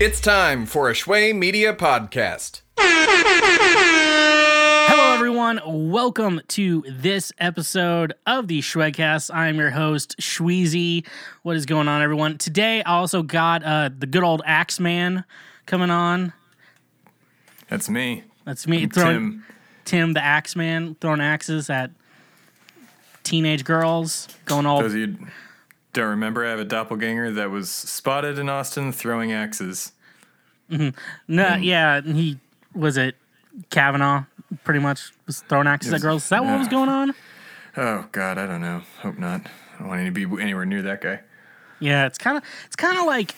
It's time for a Shway Media podcast. Hello, everyone. Welcome to this episode of the Shwegcast. I'm your host, Shweezy. What is going on, everyone? Today, I also got uh, the good old Axeman coming on. That's me. That's me Tim. throwing Tim, the Axeman, throwing axes at teenage girls, going all Those of you don't remember, I have a doppelganger that was spotted in Austin throwing axes. Mm-hmm. No, yeah, he was it Kavanaugh. Pretty much was throwing axes at girls. Is that what was going on? Oh God, I don't know. Hope not. I don't want to be anywhere near that guy. Yeah, it's kind of it's kind of like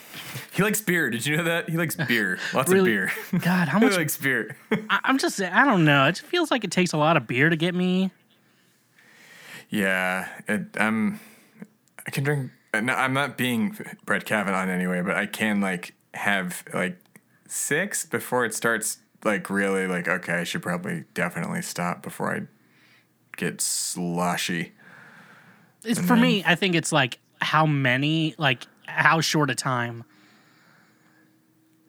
He likes beer. Did you know that? He likes beer. Lots Really? of beer. God, how much he likes beer. I, I'm just I don't know. It just feels like it takes a lot of beer to get me. yeah, it, I'm. I can drink. No, I'm not being Brett Kavanaugh in any way, but I can like have like six before it starts. Like really, like okay, I should probably definitely stop before I get sloshy. It's for me. I think it's like how many, like how short a time.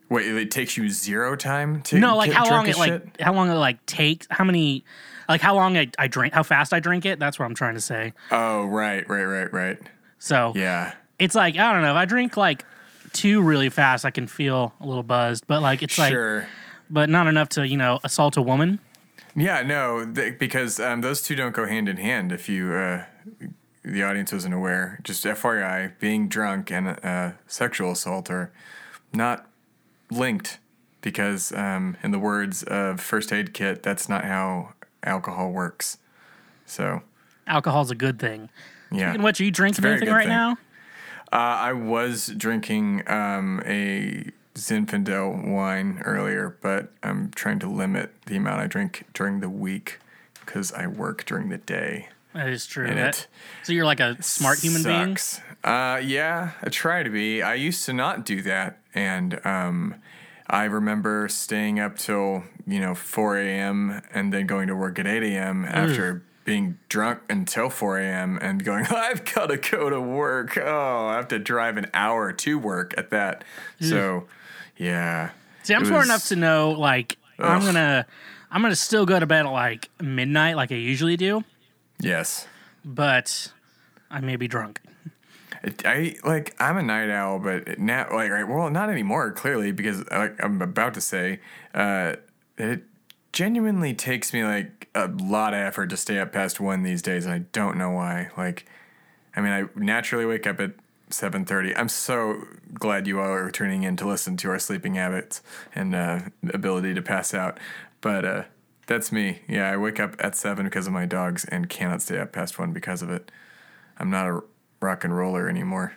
Wait, it takes you zero time to No, like how long it like shit? how long it like takes. How many, like how long I, I drink, how fast I drink it. That's what I'm trying to say. Oh, right, right, right, right. So Yeah, it's like I don't know. If I drink like two really fast, I can feel a little buzzed. But like it's like, sure. but not enough to you know assault a woman. Yeah, no, th- because um, those two don't go hand in hand. If you, uh, the audience wasn't aware, just FYI, being drunk and uh, sexual assault are not linked. Because, um, in the words of First Aid Kit, that's not how alcohol works. So, Alcohol's a good thing. Yeah. What are you drinking anything right thing. now? Uh, I was drinking um, a Zinfandel wine earlier, but I'm trying to limit the amount I drink during the week because I work during the day. That is true. And That- it so you're like a smart human being. Uh, yeah, I try to be. I used to not do that, and um, I remember staying up till you know 4 a.m. and then going to work at 8 a.m. after being drunk until 4 a.m. and going, I've got to go to work. Oh, I have to drive an hour to work at that. So, yeah. See, I'm smart enough to know like I'm gonna I'm gonna still go to bed at like midnight like I usually do, Yes. but I may be drunk. I like I'm a night owl, but now like right, well, not anymore. Clearly, because like I'm about to say, uh, it genuinely takes me like a lot of effort to stay up past one these days, and I don't know why. Like, I mean, I naturally wake up at seven thirty. I'm so glad you all are tuning in to listen to our sleeping habits and uh, ability to pass out, but uh, that's me. Yeah, I wake up at seven because of my dogs and cannot stay up past one because of it. I'm not a rock and roller anymore,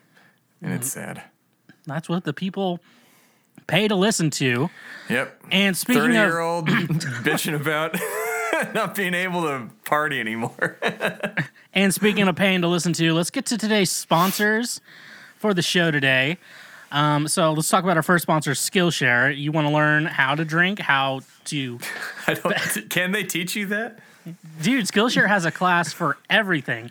and it's sad. That's what the people pay to listen to. Yep. And speaking thirty of year old bitching about not being able to party anymore. and speaking of paying to listen to, let's get to today's sponsors for the show today. Um, so let's talk about our first sponsor, Skillshare. You want to learn how to drink, how to I don't. Can they teach you that? dude. Skillshare has a class for everything.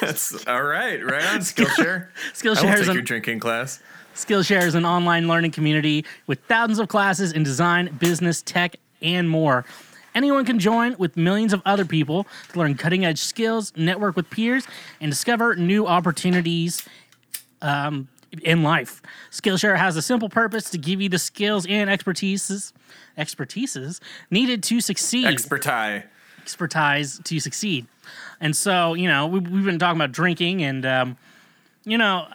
That's all right. Right on Skillshare. Skillshare is take an your drinking class. Skillshare is an online learning community with thousands of classes in design, business, tech, and more. Anyone can join with millions of other people to learn cutting edge skills, network with peers, and discover new opportunities um, in life. Skillshare has a simple purpose to give you the skills and expertises, expertises needed to succeed Expertise. expertise to succeed. And so, you know, we, we've been talking about drinking, and um, you know,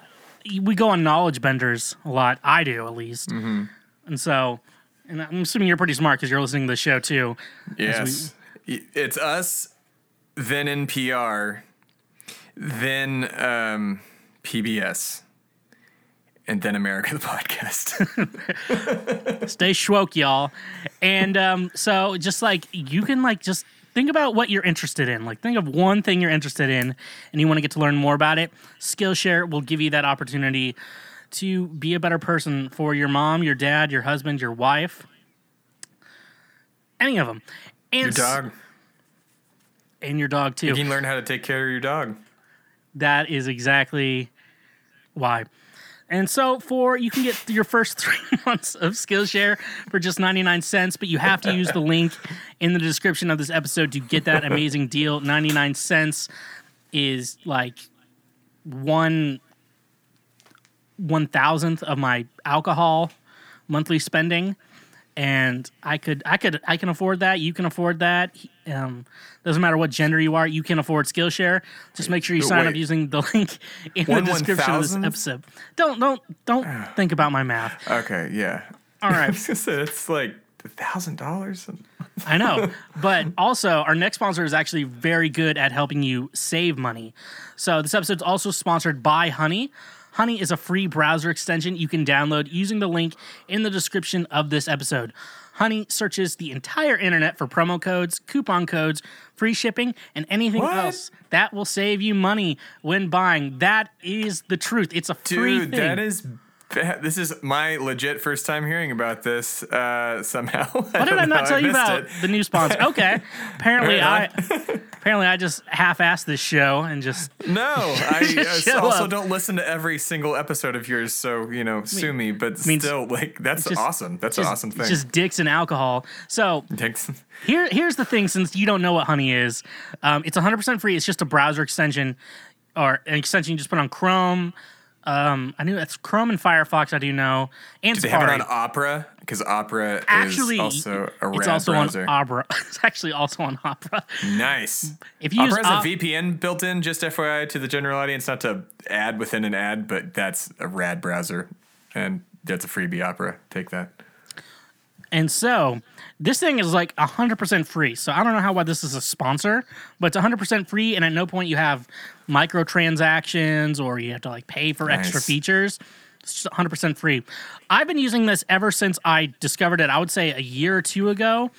we go on knowledge benders a lot. I do, at least. And so, and I'm assuming you're pretty smart because you're listening to the show too. Yes. It's us, then NPR, then um, PBS, and then America the podcast. Stay schwoke, y'all. And um, so, just like you can, like, just think about what you're interested in. Like, think of one thing you're interested in, and you want to get to learn more about it. Skillshare will give you that opportunity to be a better person for your mom, your dad, your husband, your wife, any of them. And your dog. and your dog too. You can learn how to take care of your dog. That is exactly why. And so for you can get your first three months of Skillshare for just 99 cents, but you have to use the link in the description of this episode to get that amazing deal. 99 cents is like one one thousandth of my alcohol monthly spending. And I could, I could, I can afford that. You can afford that. Um, doesn't matter what gender you are, you can afford Skillshare. Just make sure you sign up using the link in One the description of this episode. Don't, don't, don't think about my math. Okay, yeah. All I right. was gonna say it's like a thousand dollars. I know. But also, our next sponsor is actually very good at helping you save money. So, this episode's also sponsored by Honey. Honey is a free browser extension you can download using the link in the description of this episode. Honey searches the entire internet for promo codes, coupon codes, free shipping, and anything What? else that will save you money when buying. That is the truth. It's a free Dude, thing. that is. This is my legit first time hearing about this. Uh, somehow. Why did I not tell you about the new sponsor? Okay. Apparently, I apparently I just half-assed this show and just No, I uh, also up. don't listen to every single episode of yours, so you know, sue me. But still, like that's just- awesome. That's just, an awesome thing. just dicks and alcohol. So Thanks. here, here's the thing: since you don't know what Honey is, um, it's 100 percent free. It's just a browser extension or an extension you just put on Chrome. Um, I knew that's Chrome and Firefox. I do know, and They have it on Opera because Opera Actually, is also a rad it's also browser. on Opera. it's actually also on Opera. nice. If you use Opera has Op- a VPN built in, just FYI to the general audience, not to add within an ad, but that's a rad browser, and that's a freebie. Opera, take that. And so this thing is like 100% free. So I don't know how why this is a sponsor, but it's 100% free. And at no point you have microtransactions or you have to like pay for extra features. It's just 100% free. I've been using this ever since I discovered it, I would say a year or two ago.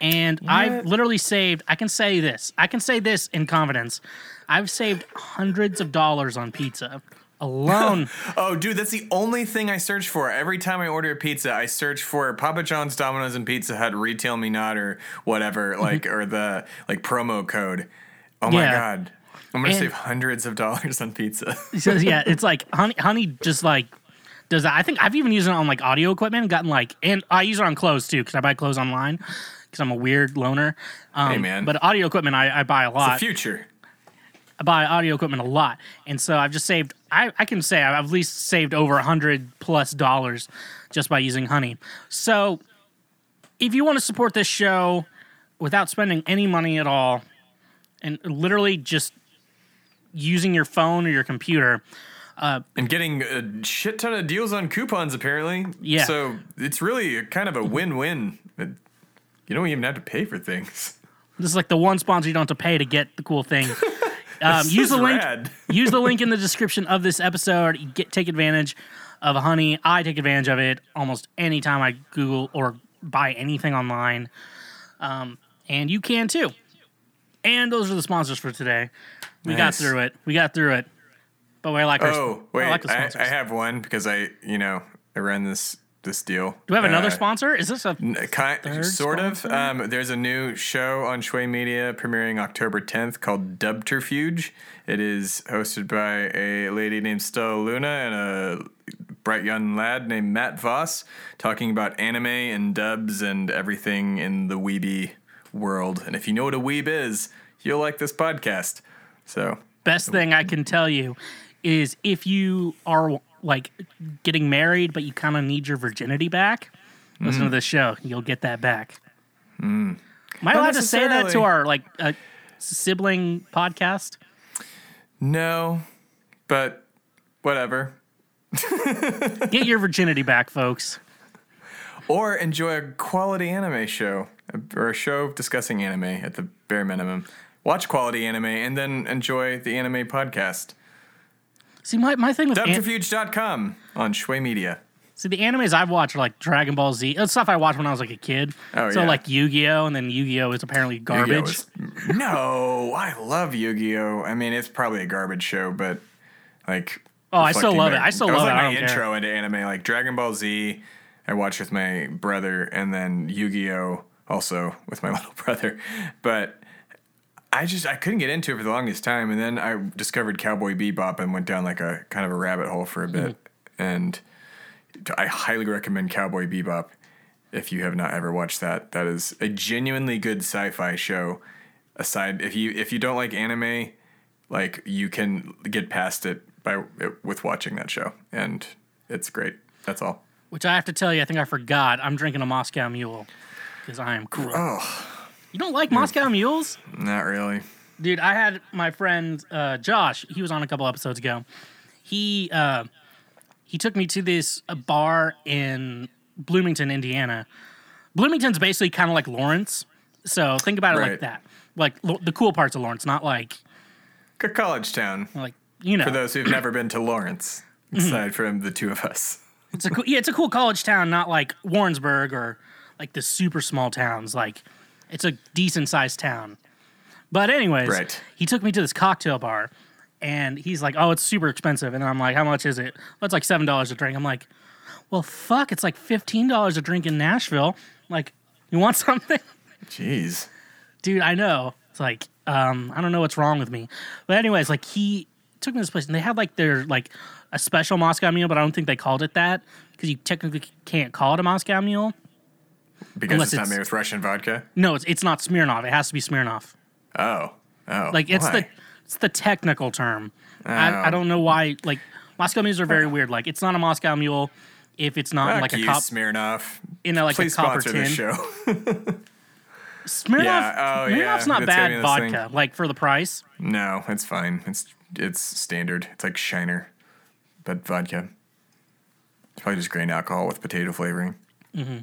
And I've literally saved, I can say this, I can say this in confidence. I've saved hundreds of dollars on pizza alone. Oh, dude, that's the only thing I search for. Every time I order a pizza, I search for Papa John's, Domino's, and Pizza Hut retail me not or whatever, like or the like promo code. Oh my Yeah. god, I'm gonna And- save hundreds of dollars on pizza. So yeah, it's like honey. Honey just like does that. I think I've even used it on like audio equipment. and Gotten like, and I use it on clothes too because I buy clothes online because I'm a weird loner. Um, Hey, man. But audio equipment I, I buy a the lot. future. I buy audio equipment a lot, and so I've just saved. I, I can say I've at least saved over a hundred plus dollars just by using Honey. So if you want to support this show without spending any money at all, and literally just using your phone or your computer. Uh, and getting a shit ton of deals on coupons, apparently. Yeah. So it's really kind of a win-win. You don't even have to pay for things. This is like the one sponsor you don't have to pay to get the cool thing. Um, use the link. rad. use the link in the description of this episode. You Get take advantage of Honey. I take advantage of it almost anytime I Google or buy anything online, um, and you can too. And those are the sponsors for today. We got through it. We got through it. But I like our. Oh wait, I like the I, sponsors. I have one because I, you know, I run this this deal. Do we have another Uh, sponsor? Is this a? Kind, Third sort of. Um, there's a new show on Shui Media premiering October 10th called Dubterfuge. It is hosted by a lady named Stella Luna and a bright young lad named Matt Voss, talking about anime and dubs and everything in the weeby world. And if you know what a weeb is, you'll like this podcast. So best thing I can tell you is if you are like getting married, but you kind of need your virginity back, listen to mm-hmm. this show. You'll get that back. Mm. Am I allowed to say that to our like uh, sibling podcast? no, but whatever. Get your virginity back, folks. Or enjoy a quality anime show uh, or a show discussing anime at the bare minimum. Watch quality anime and then enjoy the anime podcast. See, my, my thing with Dubterfuge.com on Shui Media. see the animes I've watched are like Dragon Ball Z. It's stuff I watched when I was like a kid. Oh, so yeah. like Yu Gi Oh, and then Yu Gi Oh is apparently garbage. is- no, I love Yu Gi Oh! I mean, it's probably a garbage show, but like. Oh, I still love it. I still love like it. I my don't care. intro into anime, like Dragon Ball Z. I watched with my brother, and then Yu Gi Oh! also with my little brother. But I just I couldn't get into it for the longest time, and then I discovered Cowboy Bebop and went down like a kind of a rabbit hole for a bit. Mm-hmm. and I highly recommend Cowboy Bebop if you have not ever watched that. That is a genuinely good sci-fi show. Aside if you if you don't like anime, like you can get past it by with watching that show, and it's great. That's all. Which I have to tell you, I think I forgot. I'm drinking a Moscow Mule because I am cool. Oh, You don't like Moscow Mules? not really. Dude, I had my friend uh, Josh. He was on a couple episodes ago. He uh, he took me to this uh, bar in Bloomington, Indiana. Bloomington's basically kind of like Lawrence, so think about it like that. Like lo- the cool parts of Lawrence, not like A college town like you know. for those who've never been to Lawrence, aside from the two of us. It's a cool, yeah, it's a cool college town, not like Warrensburg or like the super small towns. Like it's a decent sized town. But anyways, Right. he took me to this cocktail bar, and he's like, "Oh, it's super expensive," and I'm like, "How much is it?" Well, it's like seven dollars a drink. I'm like, "Well, fuck, it's like fifteen dollars a drink in Nashville." Like, you want something? Jeez. dude, I know. It's like, um, I don't know what's wrong with me. But anyways, like he took me to this place and they had like their like a special Moscow mule, but I don't think they called it that because you technically can't call it a Moscow mule. Because Unless it's, not made with Russian vodka. No, it's it's not Smirnoff. It has to be Smirnoff. Oh. Oh. Like it's why? the it's the technical term. I, Oh. I don't know why. Like Moscow mules are very oh. weird. Like it's not a Moscow mule if it's not Fuck like a cop Smirnoff. in a like Please a copper tin. this show. Smirnoff, Yeah, oh, yeah, Smirnoff's not the bad vodka. Like for the price. no, it's fine. It's it's standard. It's like Shiner, but vodka. It's probably just grain alcohol with potato flavoring. Mm-hmm.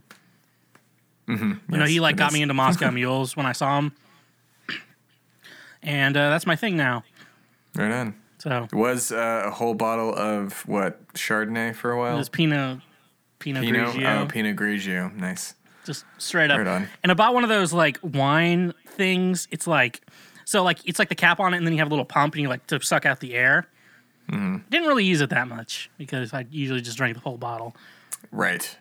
You know, he like got is. me into Moscow Mules when I saw him, and uh, that's my thing now. Right on. So It was uh, a whole bottle of what Chardonnay for a while. this Pinot, Pinot, Pinot. Grigio, Oh, Pinot Grigio. Nice. just straight up. Right on. And I bought one of those like wine things. It's like, so like it's like the cap on it, and then you have a little pump, and you like to suck out the air. Mm-hmm. Didn't really use it that much because I usually just drank the whole bottle. Right.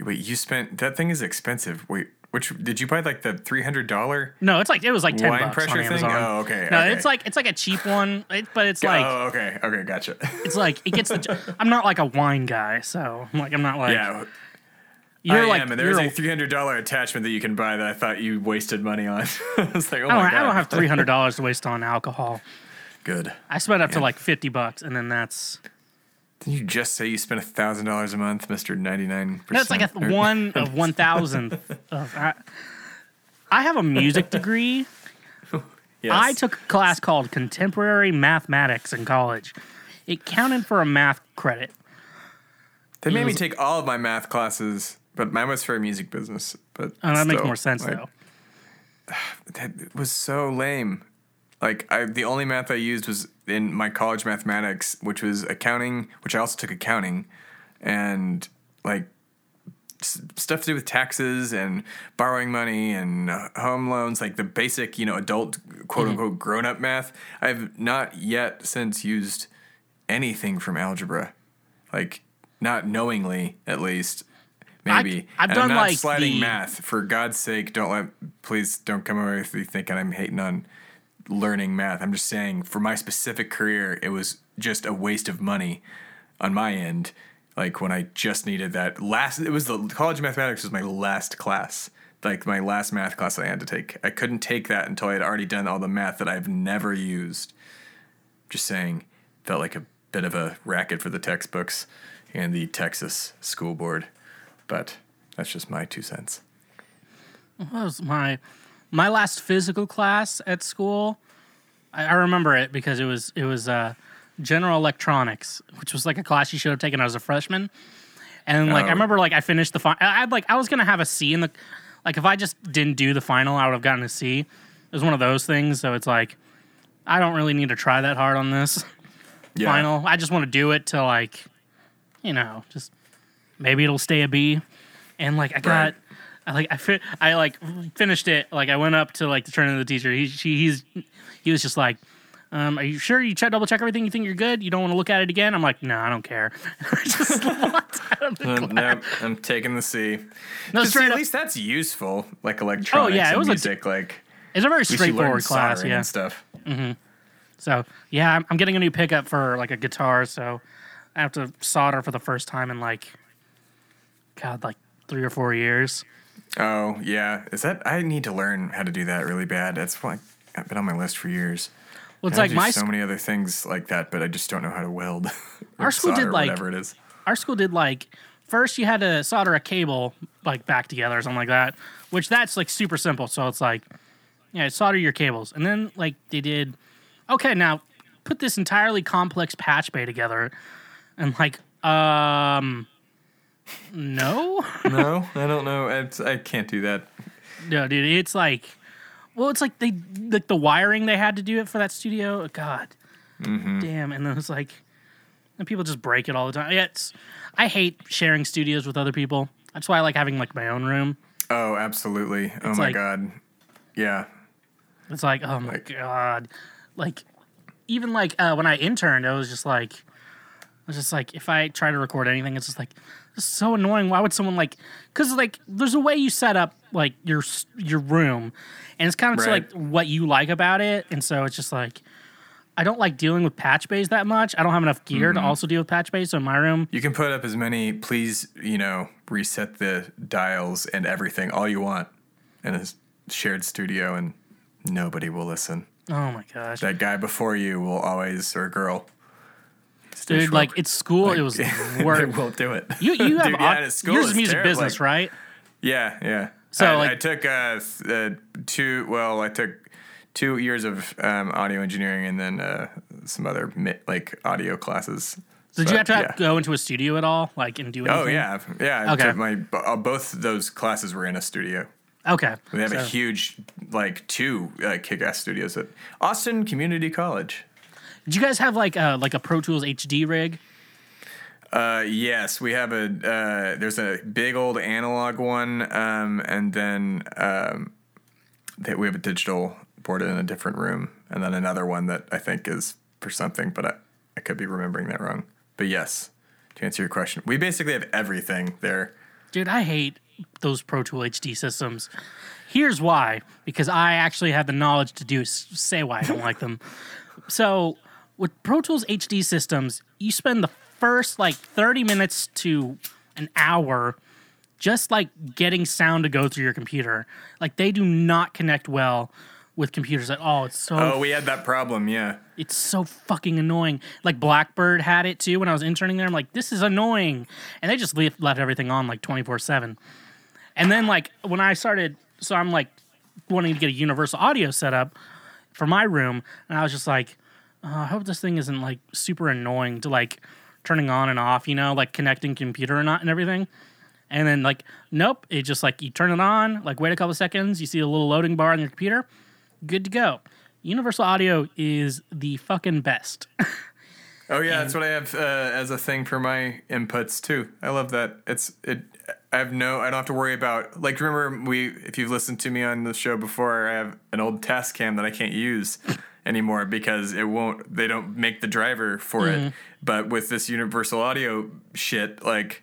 Wait, you spent that thing is expensive. Wait, which did you buy like the three hundred dollar? No, it's like it was like ten Wine pressure thing? Amazon. Oh, okay, No, okay. it's like it's like a cheap one, it, but it's like oh, okay, okay, gotcha. it's like it gets the. I'm not like a wine guy, so I'm like I'm not like yeah, you're I like am, and there's a three hundred dollar attachment that you can buy that I thought you wasted money on. I was like, oh I don't, I don't have three hundred dollars to waste on alcohol. good. I spent up to like fifty bucks, and then that's Did you just say you spent a thousand dollars a month, Mister Ninety Nine? that's like a th- one of one thousandth. Of, I, I have a music degree. Yes. I took a class called Contemporary Mathematics in college. It counted for a math credit. They made me take all of my math classes, but mine was for a music business. But Oh, that makes more sense like, though. That was so lame. Like I, the only math I used was in my college mathematics, which was accounting, which I also took accounting, and like s- stuff to do with taxes and borrowing money and uh, home loans, like the basic, you know, adult quote unquote grown up math. I've not yet since used anything from algebra, like not knowingly at least. Maybe I've And done, I'm not like, sliding the- math. For God's sake, don't let please don't come away with me thinking I'm hating on learning math. I'm just saying for my specific career, it was just a waste of money on my end. Like when I just needed that last, it was the college of mathematics was my last class, like my last math class I had to take. I couldn't take that until I had already done all the math that I've never used. Just saying, felt like a bit of a racket for the textbooks and the Texas school board, but that's just my two cents. What was my my last physical class at school? I, I remember it because it was it was uh, general electronics, which was like a class you should have taken as a freshman. And like I Oh. remember, like I finished the final. I'd like I was gonna have a C in the, like if I just didn't do the final, I would have gotten a C. It was one of those things. So it's like, I don't really need to try that hard on this Yeah. final. I just want to do it to like, you know, just maybe it'll stay a B. And like I got, Right. I like I fi- I like finished it. Like I went up to like to turn to the teacher. He she, he's he was just like. Um, are you sure you check double check everything? You think you're good? You don't want to look at it again? I'm like, no, I don't care. Just walked out of the class. no, I'm taking the C. No, straight at up- least that's useful, like electronics Oh, yeah, it was a- music. like It's a very at least you learn straightforward class. Yeah. and stuff. So yeah, I'm, I'm getting a new pickup for like a guitar. So I have to solder for the first time in like, God, like three or four years. Oh yeah, is that? I need to learn how to do that really bad. That's like I've been on my list for years. Well, it's like my so many other things like that, but I just don't know how to weld. Our school did, like- whatever it is. our school did like first you had to solder a cable like back together or something like that, which that's like super simple. So it's like, yeah, solder your cables, and then like they did, okay, now put this entirely complex patch bay together, and like, um, no, no, I don't know. It's, I can't do that. no, dude, it's like, well, it's like they like the wiring they had to do it for that studio. God, damn, and then it's like, and people just break it all the time. Yeah, it's, I hate sharing studios with other people. That's why I like having like my own room. Oh, absolutely. Oh my like- god. Yeah. It's like, oh my Like- god, like even like uh, when I interned, I was just like, I was just like, if I try to record anything, it's just like, it's so annoying. Why would someone like? Because like, there's a way you set up like your your room, and it's kind of Right. like what you like about it, and so it's just like. I don't like dealing with patch bays that much. I don't have enough gear Mm-hmm. to also deal with patch bays. So in my room, You can put up as many, please, you know, reset the dials and everything, all you want in a shared studio, and nobody will listen. oh my gosh, That guy before you will always, or girl. Dude! Like it's school, it was work. won't do it. You you have Dude, yeah, school yours is it's music terrible. business, Like, right? Yeah, yeah. So, I, like- I took uh, uh, two. Well, I took two years of um, audio engineering and then uh, some other like audio classes. Did So, you have to yeah. go into a studio at all, like and do anything? Oh yeah, yeah. I Okay. took my uh, both those classes were in a studio. Okay. They have a huge, like two uh, kick-ass studios at Austin Community College. Did you guys have like a like a Pro Tools HD rig? Uh, yes, we have a. Uh, there's a big old analog one, um, and then um, that we have a digital board in a different room, and then another one that I think is for something, but I, I could be remembering that wrong. But yes, to answer your question, we basically have everything there. Dude, I hate those Pro Tool HD systems. Here's why: because I actually have the knowledge to do say why I don't like them. So with Pro Tools HD systems, you spend the first like 30 minutes to an hour just like getting sound to go through your computer. Like they do not connect well with computers at all. It's so Oh, we had that problem. Yeah. It's so fucking annoying. Like Blackbird had it too when I was interning there. I'm like, this is annoying, and they just left, left everything on like 24 seven. And then like when I started, so I'm like wanting to get a universal audio setup for my room, and I was just like, oh, I hope this thing isn't like super annoying to like turning on and off, you know, like connecting computer or not and everything. And then like, nope, it just like you turn it on, like wait a couple seconds, you see a little loading bar on your computer, good to go. Universal audio is the fucking best. Oh yeah, that's what I have uh, as a thing for my inputs too. I love that. It's it. I have no. I don't have to worry about like. Remember we? If you've listened to me on the show before, I have an old Tascam that I can't use anymore because it won't. They don't make the driver for it. But with this Universal Audio shit, like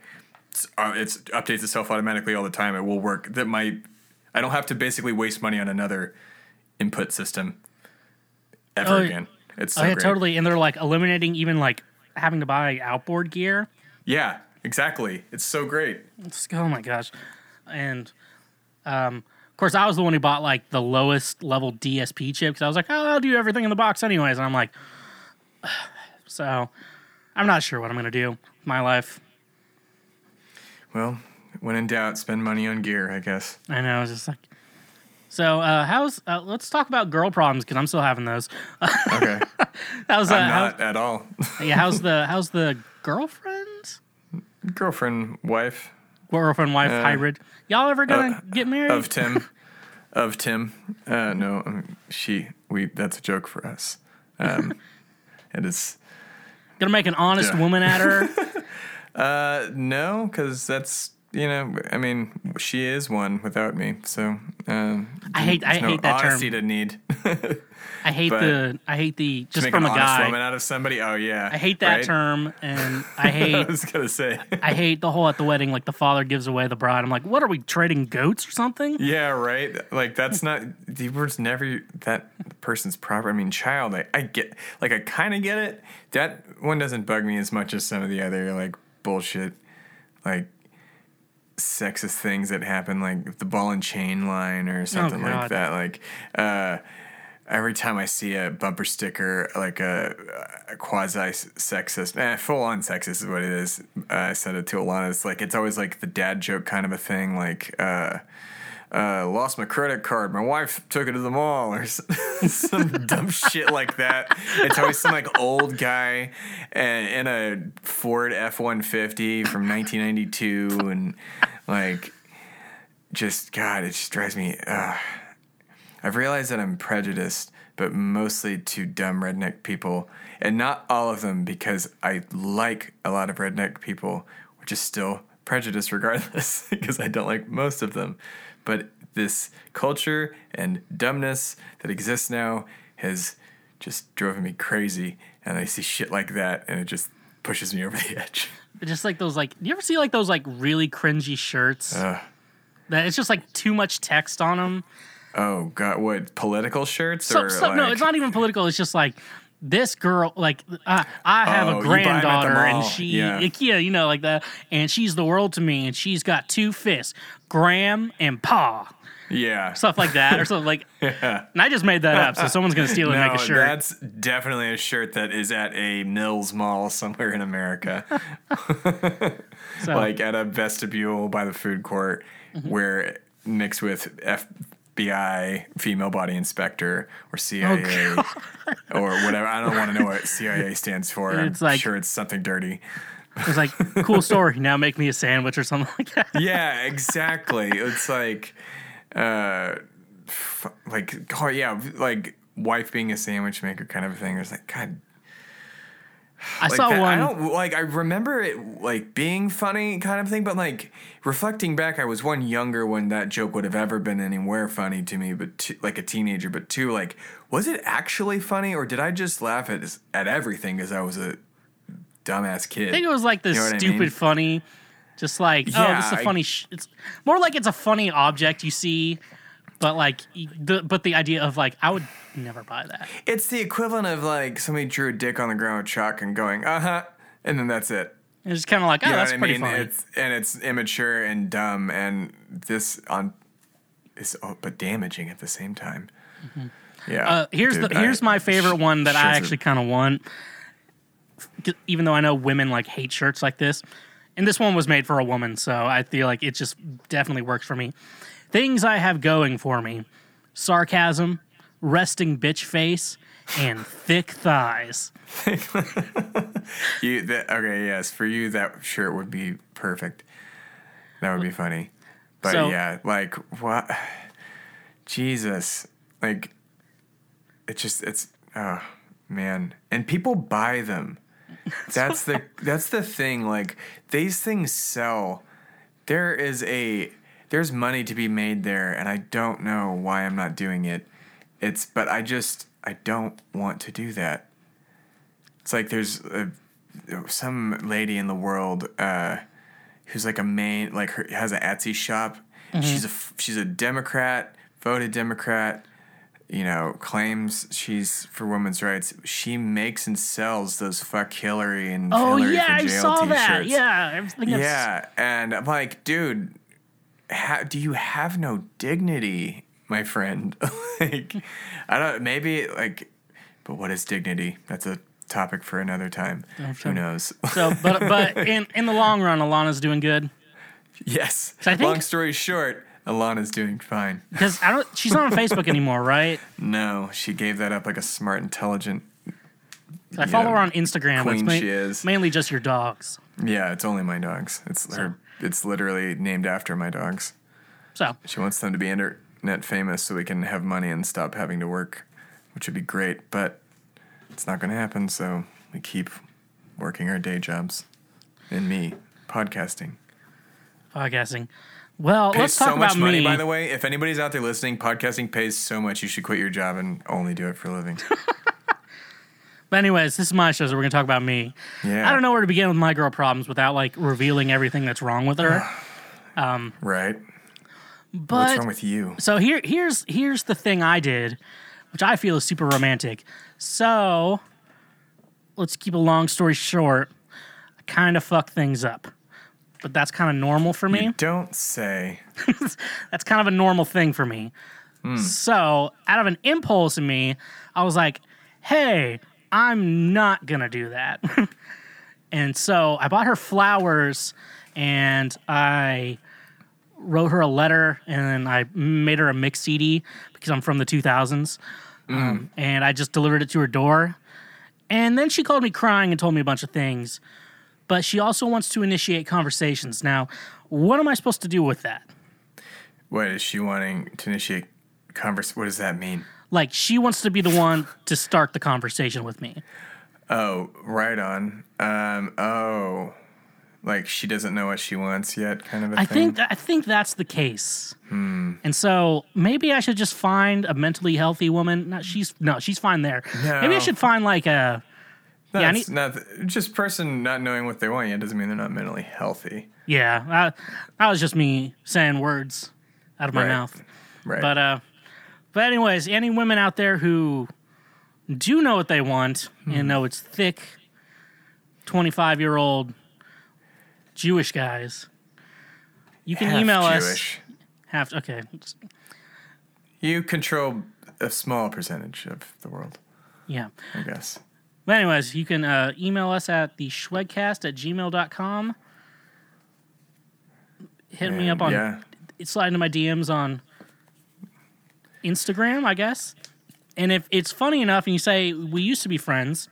it's, uh, it's updates itself automatically all the time. It will work. That my. I don't have to basically waste money on another input system ever Oh, again. It's so oh yeah, great. totally. And they're like eliminating even like having to buy outboard gear. Yeah, exactly. It's so great. It's, oh my gosh. And um, of course, I was the one who bought like the lowest level DSP chip because I was like, oh, I'll do everything in the box anyways. And I'm like, so I'm not sure what I'm gonna do with my life. Well, when in doubt, spend money on gear, I guess. I know, it's just like. So uh, how's uh, let's talk about girl problems because I'm still having those. Okay. How's uh, I'm how's, not at all. yeah, how's the how's the girlfriend Girlfriend, wife girlfriend wife hybrid? Y'all ever gonna get married? Uh, of Tim. of Tim. Uh, no, she. We. That's a joke for us. Um, it is. gonna make an honest Yeah. woman at her? Uh, no, because that's you know, I mean, she is one without me. So um, I hate- I no hate that term. to need. I hate But- the I hate the just from a guy. woman out of somebody. Oh yeah, I hate that right? term, and I hate. I was gonna say. I hate the whole at the wedding like the father gives away the bride. I'm like, what are we trading goats or something? Yeah, right. Like that's not the words. Never that person's proper. I mean, child. I, I get like I kind of get it. That one doesn't bug me as much as some of the other like bullshit, like sexist things that happen, like the ball and chain line or something like that. Like uh, every time I see a bumper sticker, like a, a quasi sexist, eh, full on sexist is what it is. Uh, I said it to Alana. It's like it's always like the dad joke kind of a thing, like. Uh, uh, lost my credit card. My wife took it to the mall, or some dumb shit like that. It's always some like old guy in a Ford F one fifty from nineteen ninety two, and like just God, it just drives me. Uh, I've realized that I'm prejudiced, but mostly to dumb redneck people, and not all of them because I like a lot of redneck people, which is still prejudice regardless because I don't like most of them. But this culture and dumbness that exists now has just driven me crazy, and I see shit like that, and it just pushes me over the edge. Just like those like, do you ever see like those like really cringy shirts Ugh. that it's just like too much text on them? Oh God, what political shirts So, or so no, it's not even political. It's just like this girl, like uh, I have Oh, a you buy 'em at the granddaughter, and she, Yeah. yeah, you know, like that, and she's the world to me, and she's got two fists, Graham and Pa, Yeah. stuff like that, or something like. And I just made that up, so someone's gonna steal it and No, make a shirt. that's definitely a shirt that is at a Mills Mall somewhere in America, So, like at a vestibule by the food court, Mm-hmm. where mixed with FBI female body inspector or CIA Oh, or whatever. I don't want to know what CIA stands for. I'm like- sure it's something dirty. it's like cool story. Now make me a sandwich or something like that. Yeah, exactly. it's like, uh, f- like oh yeah, like wife being a sandwich maker kind of a thing. It's like God I like saw that- I don't like. I remember it like being funny, kind of thing. But like reflecting back, I was one younger when that joke would have ever been anywhere funny to me. But two, like a teenager, but two, like was it actually funny, or did I just laugh at at everything because I was a dumbass kid? I think it was like this You know what I stupid mean? funny, just like oh, this is a I- funny. Sh-. It's more like it's a funny object you see, but like the but the idea of like I would never buy that. It's the equivalent of like somebody drew a dick on the ground with chalk and going, uh huh, and then that's it. It's just kind of like oh, You know that's pretty mean? funny. It's and it's immature and dumb, and this on is oh, but damaging at the same time. Yeah. Uh, here's dude, the here's I- my favorite one that I actually kind of want. Even though I know women like hate shirts like this, and this one was made for a woman, so I feel like it just definitely works for me. Things I have going for me: sarcasm, resting bitch face, and thick thighs. You that, okay? Yes, for you that shirt would be perfect. That would be funny. But So- yeah, like what? Jesus, like it just it's oh man, and people buy them. That's the that's the thing. Like these things sell. There is a there's money to be made there, and I don't know why I'm not doing it. It's but I just I don't want to do that. It's like there's a, some lady in the world uh, who's like a main like her has an Etsy shop. She's a she's a Democrat, voted Democrat. You know, claims she's for women's rights. She makes and sells those "fuck Hillary" and Oh Hillary yeah, for I saw that. t-shirts. Yeah, I think Yeah, and I'm like, dude, do you have no dignity, my friend? like, I don't. Maybe like, but what is dignity? That's a topic for another time. sure. Who knows? So, but but in in the long run, Alana's doing good yes. Think- Long story short, Alana's doing fine. because I don't. She's not on Facebook anymore, right? No, she gave that up like a smart, intelligent. I follow Yeah, her on Instagram. queen ma- she is. mainly just your dogs. Yeah, it's only my dogs. It's her. It's literally named after my dogs. So She wants them to be internet famous so we can have money and stop having to work, which would be great, but it's not going to happen. So we keep working our day jobs and me podcasting. podcasting. Well, Pays let's talk so much about money, me. by the way. If anybody's out there listening, podcasting pays so much. You should quit your job and only do it for a living. But anyways, this is my show, so we're gonna talk about me. Yeah. I don't know where to begin with my girl problems without like revealing everything that's wrong with her. Um, right? But What's wrong with you? so here, here's here's the thing I did, which I feel is super romantic. So let's keep a long story short. I kind of fucked things up, but that's kind of normal for me. You don't say. That's kind of a normal thing for me. Hmm. So, out of an impulse in me, I was like, hey, I'm not going to do that. and so I bought her flowers and I wrote her a letter and I made her a mix CD because I'm from the 2000s. Um, and I just delivered it to her door. And then she called me crying and told me a bunch of things. But she also wants to initiate conversations. Now, what am I supposed to do with that? What is she wanting to initiate converse? What does that mean? Like she wants to be the one to start the conversation with me. Oh, right on. Um, oh, like she doesn't know what she wants yet, kind of a I thing. think I think that's the case. Hmm. And so maybe I should just find a mentally healthy woman. No, she's no, she's fine there. Maybe I should find like a yeah, need- not just person not knowing what they want yet doesn't mean they're not mentally healthy. yeah. I, that was just me saying words out of my Right. mouth. Right. But uh, but anyways, any women out there who do know what they want Hmm. and know it's thick, twenty five year old Jewish guys, you can Half email us. Jewish. Have okay. You control a small percentage of the world, Yeah. I guess. But anyways, you can uh, email us at the schwegcast at gmail.com. Hit me up on yeah. slide into my DMs on Instagram, I guess. And if it's funny enough and you say we used to be friends,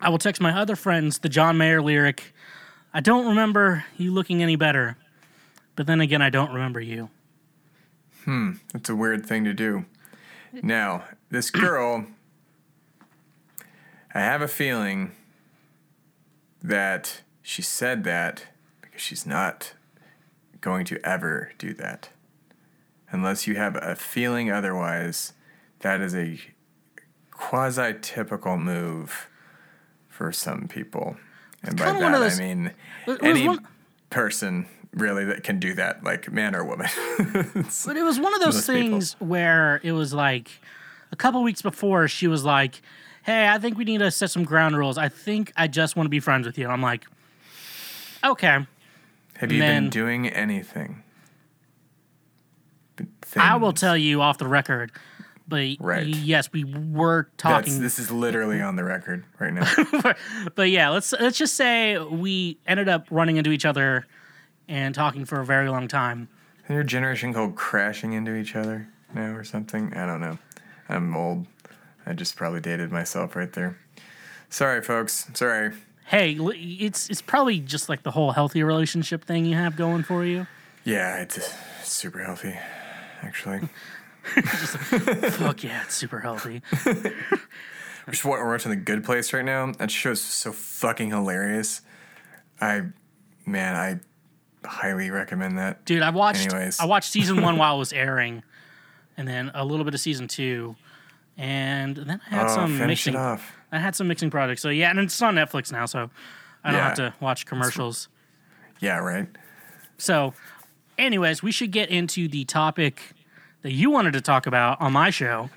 I will text my other friends the John Mayer lyric. I don't remember you looking any better, but then again, I don't remember you. Hmm. It's a weird thing to do. Now, this girl, I have a feeling that she said that because she's not going to ever do that. Unless you have a feeling otherwise, that is a quasi typical move for some people. And by kinda one of that, those- I mean any one- person really that can do that, like man or woman. But it was one of those Most people. things where it was like a couple weeks before she was like, "Hey, I think we need to set some ground rules. I think I just want to be friends with you." I'm like, "Okay." Have you then- been doing anything? I will tell you off the record, but Right. yes, we were That's, talking. this is literally on the record right now. but yeah, let's let's just say we ended up running into each other and talking for a very long time. Is your generation called crashing into each other now or something? I don't know. I'm old. I just probably dated myself right there. Sorry, folks. Sorry. Hey, it's it's probably just like the whole healthy relationship thing you have going for you. Yeah, it's super healthy, actually. Just like, Fuck yeah, it's super healthy. We're just wa- we're watching The Good Place right now. That show's so fucking hilarious. I, man, I highly recommend that. Dude, I watched Anyways. I watched season one while it was airing, and then a little bit of season two, and then I had Oh, some mixing. it off. I had some mixing projects. So yeah, and it's on Netflix now, so I don't Yeah. have to watch commercials. Yeah, right. So, anyways, we should get into the topic that you wanted to talk about on my show,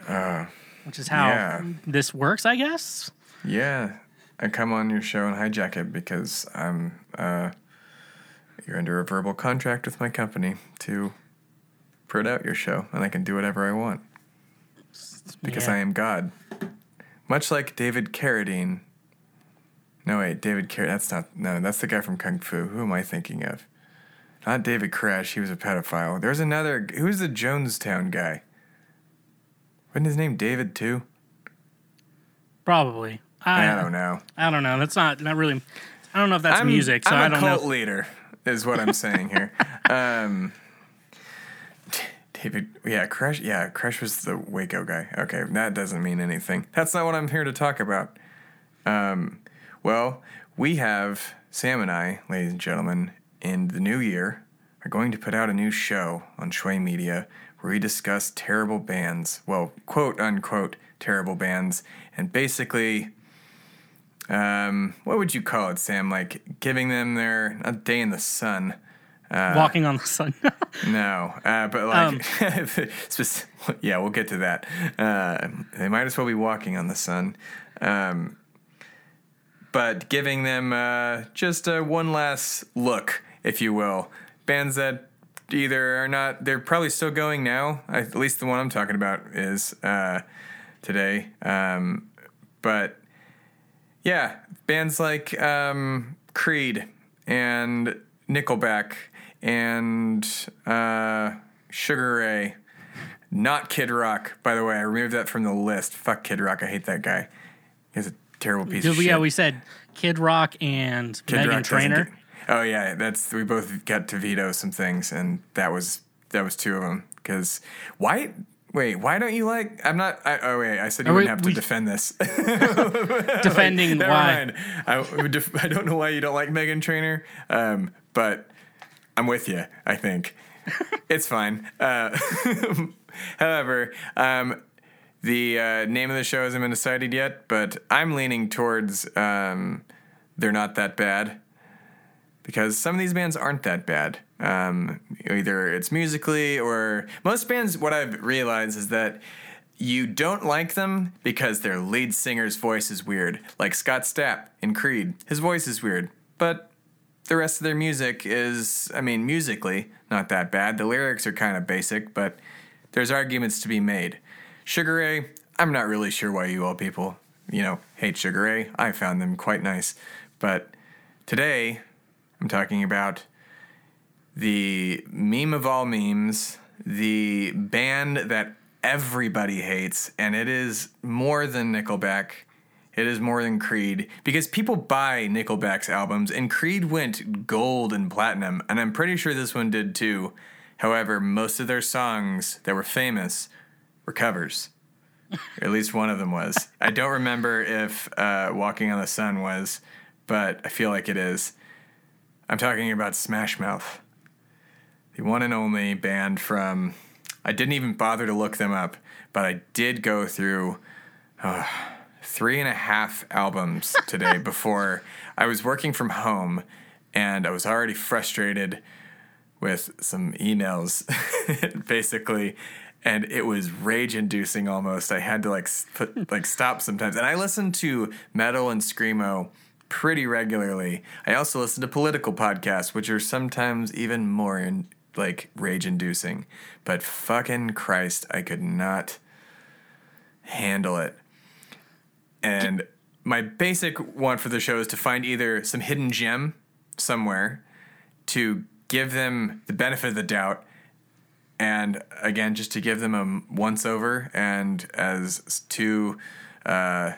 which is how Uh, yeah. this works, I guess. Yeah, I come on your show and hijack it because I'm uh, you're under a verbal contract with my company to put out your show, and I can do whatever I want because Yeah. I am God. Much like David Carradine. No wait, David Car. That's not. No, that's the guy from Kung Fu. Who am I thinking of? Not David Koresh. He was a pedophile. There's another. Who's the Jonestown guy? Wasn't his name David too? Probably. I, I don't know. I don't know. That's not not really. I don't know if that's I'm, music, so I'm I a don't cult know. leader, is what I'm saying here. um, David, yeah, Koresh, yeah, Koresh was the Waco guy. Okay, that doesn't mean anything. That's not what I'm here to talk about. Um, well, we have Sam and I, ladies and gentlemen, in the new year, are going to put out a new show on Shui Media where we discuss terrible bands. Well, quote unquote, terrible bands. And basically, um, what would you call it, Sam? Like giving them their a day in the sun. Walking on the sun. No, uh, but like, spec- yeah, we'll get to that. Uh, they might as well be walking on the sun. Um, but giving them uh, just a one last look, if you will. Bands that either are not, they're probably still going now. At least the one I'm talking about is uh, today. Um, but yeah, bands like um, Creed and Nickelback and uh, Sugar Ray. Not Kid Rock, by the way. I removed that from the list. Fuck Kid Rock. I hate that guy. He's a terrible piece of shit. yeah, we said Kid Rock and Kid Meghan Rock Trainor. Oh yeah, that's we both got to veto some things, and that was that was two of them. Because why? Wait, why don't you like? I'm not. I, oh wait, I said you Are wouldn't have to we- defend this. defending Never why. mind. I, def- I don't know why you don't like Meghan Trainor, um, but I'm with you. I think it's fine. Uh, however, um, the uh, name of the show hasn't been decided yet, but I'm leaning towards um, they're not that bad because some of these bands aren't that bad. Um, either it's musically or most bands. What I've realized is that you don't like them because their lead singer's voice is weird. Like Scott Stapp in Creed, his voice is weird, but the rest of their music is, I mean, musically not that bad. The lyrics are kind of basic, but there's arguments to be made. Sugar Ray, I'm not really sure why you all people, you know, hate Sugar Ray. I found them quite nice, but today I'm talking about the meme of all memes, the band that everybody hates, and it is more than Nickelback. It is more than Creed because people buy Nickelback's albums, and Creed went gold and platinum, and I'm pretty sure this one did too. However, most of their songs that were famous were covers. At least one of them was. I don't remember if uh, Walking on the Sun was, but I feel like it is. I'm talking about Smash Mouth, the one and only band from. I didn't even bother to look them up, but I did go through uh, three and a half albums today before I was working from home and I was already frustrated with some emails, basically. And it was rage inducing almost. I had to like put, like stop sometimes. And I listened to metal and screamo pretty regularly. I also listen to political podcasts, which are sometimes even more in, like rage inducing. But fucking Christ, I could not handle it. And my basic want for the show is to find either some hidden gem somewhere to give them the benefit of the doubt and again just to give them a once over and as two uh,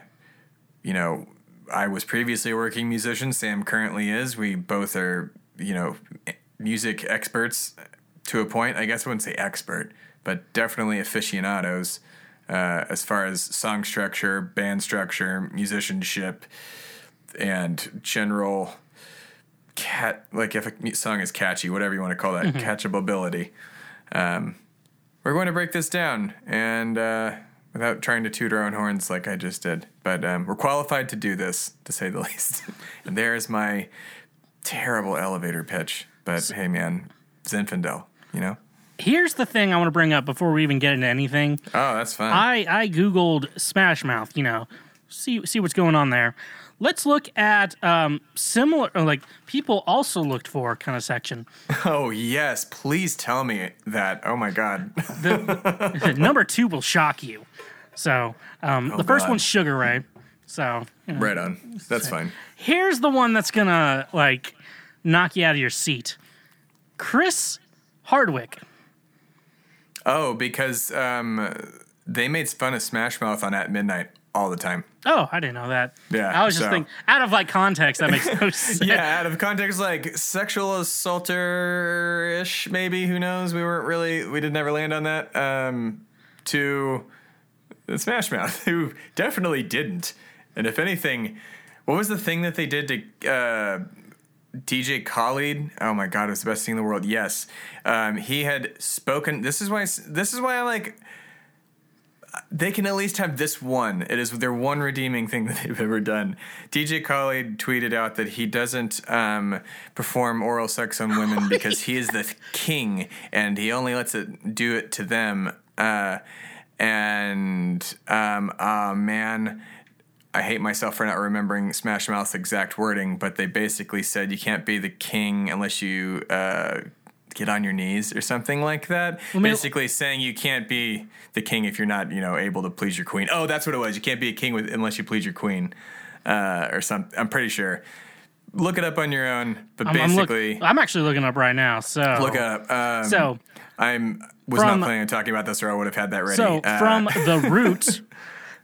you know i was previously a working musician. Sam currently is. We both are you know music experts to a point. I guess i wouldn't say expert but definitely aficionados uh, as far as song structure band structure musicianship and general cat like if a song is catchy whatever you want to call that catchability. Um, we're going to break this down and uh, without trying to toot our own horns like i just did. But um, we're qualified to do this to say the least. And there's my terrible elevator pitch. But hey man zinfandel you know? Here's the thing I want to bring up before we even get into anything. oh that's fine. I I googled Smash Mouth, you know, see see what's going on there. Let's look at um, similar, like people also looked for kind of section. oh yes please tell me that oh my god the Number two will shock you. So um, the first God. one's Sugar Ray. So you know, right on that's fine here's the one that's gonna like knock you out of your seat. Chris Hardwick. oh because um, they made fun of smash mouth on at midnight all the time Oh, I didn't know that. Yeah, I was just so- thinking out of like context that makes no sense. yeah, out of context, like sexual assaulter ish, maybe. Who knows? We weren't really, we did never land on that. Um, to Smash Mouth, who definitely didn't. And if anything, what was the thing that they did to uh, DJ Khaled. Oh my god, it was the best thing in the world. Yes, um, he had spoken. This is why. This is why I like. They can at least have this one. It is their one redeeming thing that they've ever done. DJ Khaled tweeted out that he doesn't um, perform oral sex on women because he is the king and he only lets it do it to them. Uh, and um, uh, man, I hate myself for not remembering Smash Mouth's exact wording, but they basically said you can't be the king unless you uh, get on your knees or something like that. Well, basically saying you can't be the king if you're not, you know, able to please your queen. Oh, that's what it was. You can't be a king with, unless you please your queen, uh, or some. I'm pretty sure. Look it up on your own, but I'm, I'm, look- basically, I'm actually looking up right now. So look up. Um, So I'm was from- not planning on talking about this, or I would have had that ready. So Uh, from the root,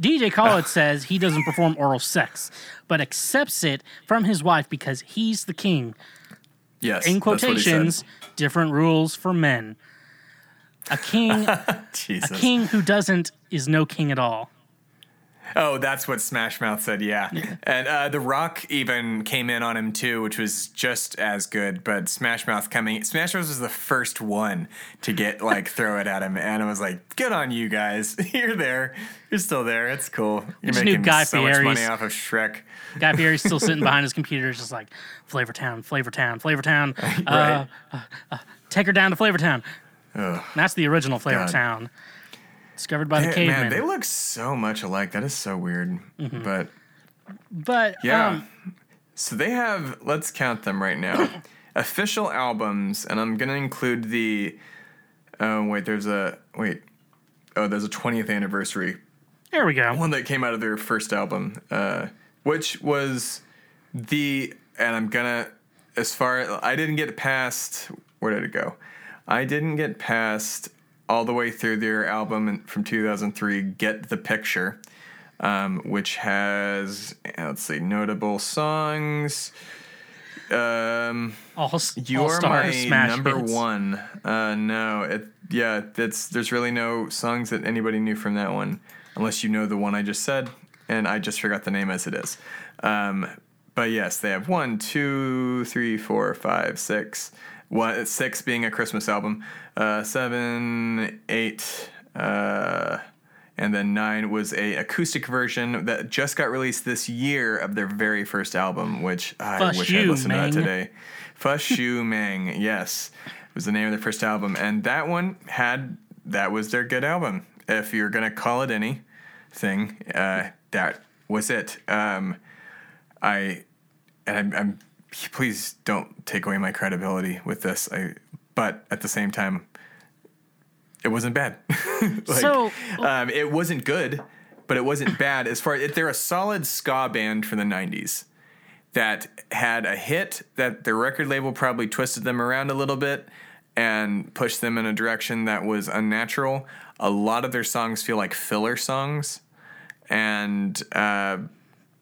DJ Khaled says he doesn't perform oral sex, but accepts it from his wife because he's the king. yes, In that's what he said. quotations, different rules for men. A king, a king who doesn't is no king at all. Oh, that's what Smash Mouth said, yeah. And uh, The Rock even came in on him too, which was just as good. But Smash Mouth coming, Smash Bros was the first one to get like throw it at him, and I was like, "Good on you guys, you're there, you're still there. It's cool. You're knew making Guy so much Fieri's- money off of Shrek." Guy Fieri's still sitting behind his computer, just like Flavor Town, Flavor Town, Flavor Town. Uh, Right. uh, uh, take her down to Flavor Town. That's the original Flavor God. Town, discovered by the Hey, cavemen. man, they look so much alike. That is so weird. But but yeah, um, so they have. Let's count them right now. Official albums, and I'm gonna include the. Oh wait, there's a wait. Oh, there's a 20th anniversary there we go. one that came out of their first album, uh, which was the and I'm gonna as far I didn't get past where did it go? I didn't get past all the way through their album from 2003, Get the Picture, um, which has let's see notable songs. Um, All, all you're star my smash number hits. one. Uh, no, it yeah, that's there's really no songs that anybody knew from that one, unless you know the one I just said, and I just forgot the name as it is. Um, but yes, they have one, two, three, four, five, six. One, six being a Christmas album. Uh, seven, eight. Uh, and then nine was a acoustic version that just got released this year of their very first album, which I Fuss wish I'd listened Meng. to that today. Fush Yu Mang, yes, was the name of their first album, and that one had that was their good album. If you're gonna call it anything, uh, that was it. Um, I and I'm, I'm please don't take away my credibility with this. I but at the same time, it wasn't bad. like, So- um, it wasn't good, but it wasn't bad as far. as They're a solid ska band for the '90s that had a hit that their record label probably twisted them around a little bit and pushed them in a direction that was unnatural. A lot of their songs feel like filler songs, and uh,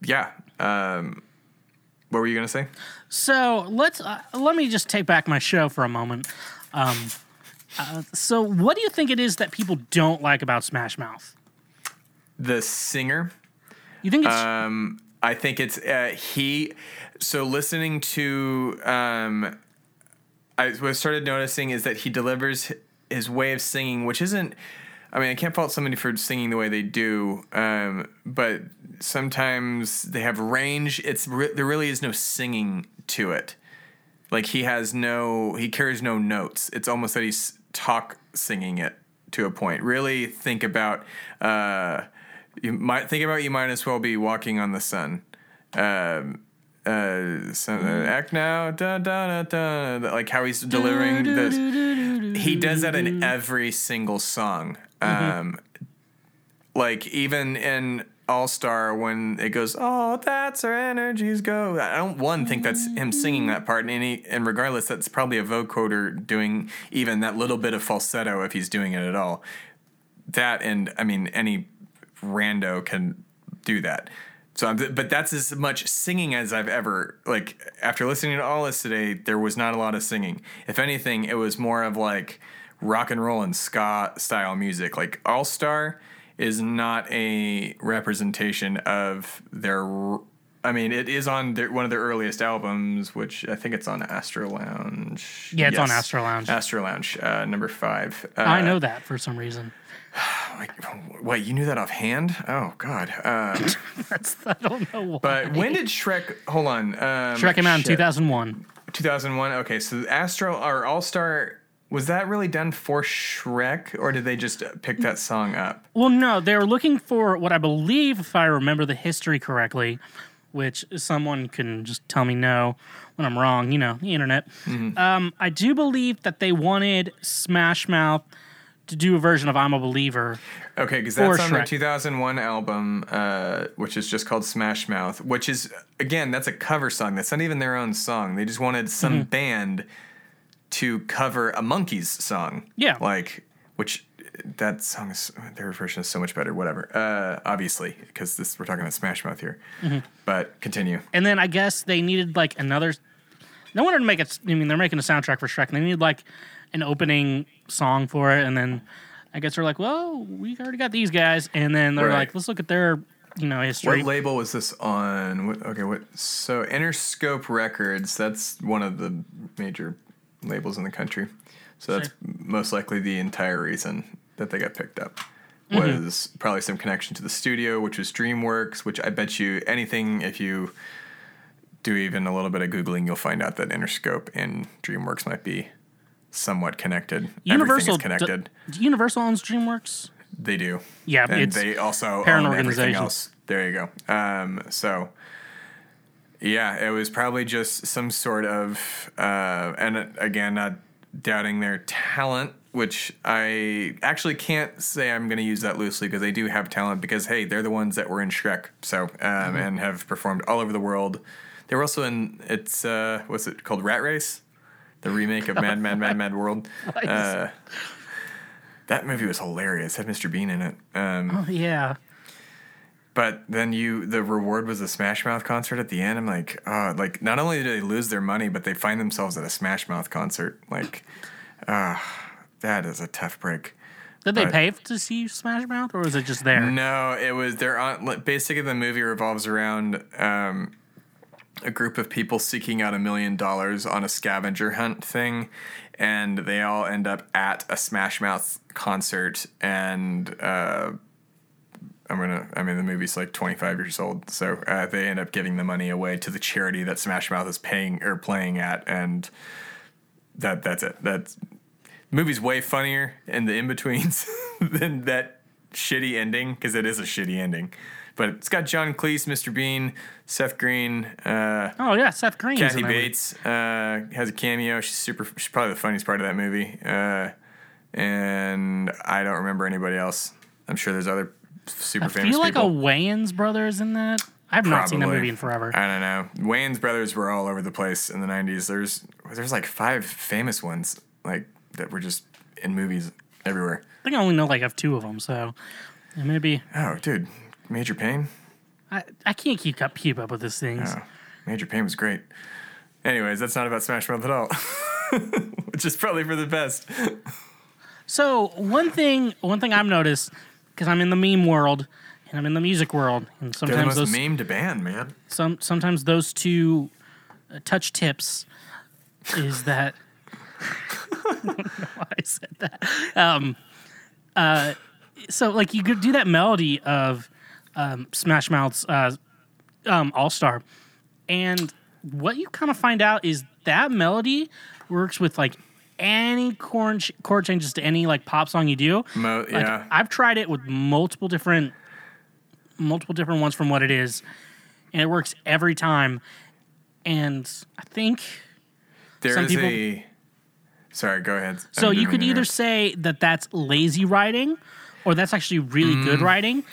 yeah. Um, what were you gonna say? So let's uh, let me just take back my show for a moment. Um, uh, so, what do you think it is that people don't like about Smash Mouth? The singer. You think it's Um, I think it's uh, he. So listening to, um, I what I started noticing is that he delivers his way of singing, which isn't. I mean, I can't fault somebody for singing the way they do, um, but sometimes they have range. It's re- there really is no singing to it. Like he has no, he carries no notes. It's almost that he's talk singing it to a point. Really think about. Uh, you might think about you might as well be walking on the sun. Um, uh, so, uh, act now, da, da, da, da, like how he's delivering this. He does that in every single song. Um, like even in All Star when it goes, oh, that's where energies go. I don't one think that's him singing that part, and any and regardless, that's probably a vocoder doing even that little bit of falsetto if he's doing it at all. That and I mean any rando can do that. So, I'm, but that's as much singing as I've ever like. After listening to all this today, there was not a lot of singing. If anything, it was more of like rock and roll and ska style music. Like All Star is not a representation of their I mean, it is on their, one of their earliest albums, which I think it's on Astro Lounge. Yeah, it's on Astro Lounge. Astro Lounge, uh, number five. Uh, I know that for some reason. Like, wait, you knew that offhand? Oh God. Uh, That's I don't know why. but when did Shrek? Hold on. Um, Shrek came out in 2001. 2001. Okay, so Astro or All Star was that really done for Shrek, or did they just pick that song up? Well, no, they were looking for what I believe, if I remember the history correctly, which someone can just tell me no when I'm wrong. You know, the internet. Mm-hmm. Um, I do believe that they wanted Smash Mouth to do a version of "I'm a Believer." Okay, because that's on the Shrek. 2001 album, uh, which is just called Smash Mouth, which is again that's a cover song. That's not even their own song. They just wanted some Mm-hmm. band to cover a Monkees song. Yeah. like which that song is their version is so much better. Whatever, uh, obviously, because this we're talking about Smash Mouth here. Mm-hmm. But continue. And then I guess they needed like another. No one to make it. I mean, they're making a soundtrack for Shrek, and they need like an opening song for it. And then I guess they're like, well, we already got these guys, and then they're Right. like, let's look at their you know history. What label was this on? What, okay, what? So Interscope Records. That's one of the major labels in the country. So that's most likely the entire reason that they got picked up. Mm-hmm. Was probably some connection to the studio, which was DreamWorks. Which I bet you anything if you do even a little bit of googling, you'll find out that Interscope and DreamWorks might be somewhat connected. Universal Everything is connected. d- Universal owns DreamWorks. They do. Yeah, and they also parent own everything else. There you go. Um, so yeah, it was probably just some sort of, uh, and uh, again, not doubting their talent, which I actually can't say I'm going to use that loosely because they do have talent. Because hey, they're the ones that were in Shrek, so um, Mm-hmm. and have performed all over the world. They were also in it's uh, what's it called, Rat Race, the remake of Mad Mad Mad Mad World. Uh, that movie was hilarious. Had Mr. Bean in it. Um, Oh yeah. but then you, the reward was a Smash Mouth concert at the end. I'm like, oh, like not only do they lose their money, but they find themselves at a Smash Mouth concert. Like, ah, that is a tough break. Did they But- pay to see Smash Mouth, or was it just there? No, it was they're on. Basically, the movie revolves around um, a group of people seeking out a million dollars on a scavenger hunt thing, and they all end up at a Smash Mouth concert. And uh, I'm gonna. I mean, the movie's like 25 years old, so uh, they end up giving the money away to the charity that Smash Mouth is paying or playing at, and that that's it. That's the movie's way funnier in the in betweens than that shitty ending because it is a shitty ending. But it's got John Cleese, Mr. Bean, Seth Green, uh, Oh yeah, Seth Green. Kathy in that movie. Bates uh, has a cameo. She's super. She's probably the funniest part of that movie. Uh, and I don't remember anybody else. I'm sure there's other super famous. I famous feel like people. a Wayans brothers in that. I've not seen that movie in forever. I don't know. Wayans brothers were all over the place in the '90s. There's there's like five famous ones like that were just in movies everywhere. I think I only know like of two of them, so maybe Oh, dude, Major Payne. I, I can't keep up keep up with these things. Oh, Major Payne was great. Anyways, that's not about Smash Mouth at all, which is probably for the best. So one thing, one thing I've noticed because I'm in the meme world and I'm in the music world, and sometimes those memed band, man. some sometimes those two uh, touch tips is that I don't know why I said that. Um, uh, so like you could do that melody of um, Smash Mouth's uh, um, All Star, and what you kind of find out is that melody works with like any chord, ch- chord changes to any like pop song you do. Mo- Like, yeah, I've tried it with multiple different multiple different ones from what it is, and it works every time. And I think there some is people- a. Sorry, go ahead. so. You could either say that that's lazy writing, or that's actually really good Mm. writing,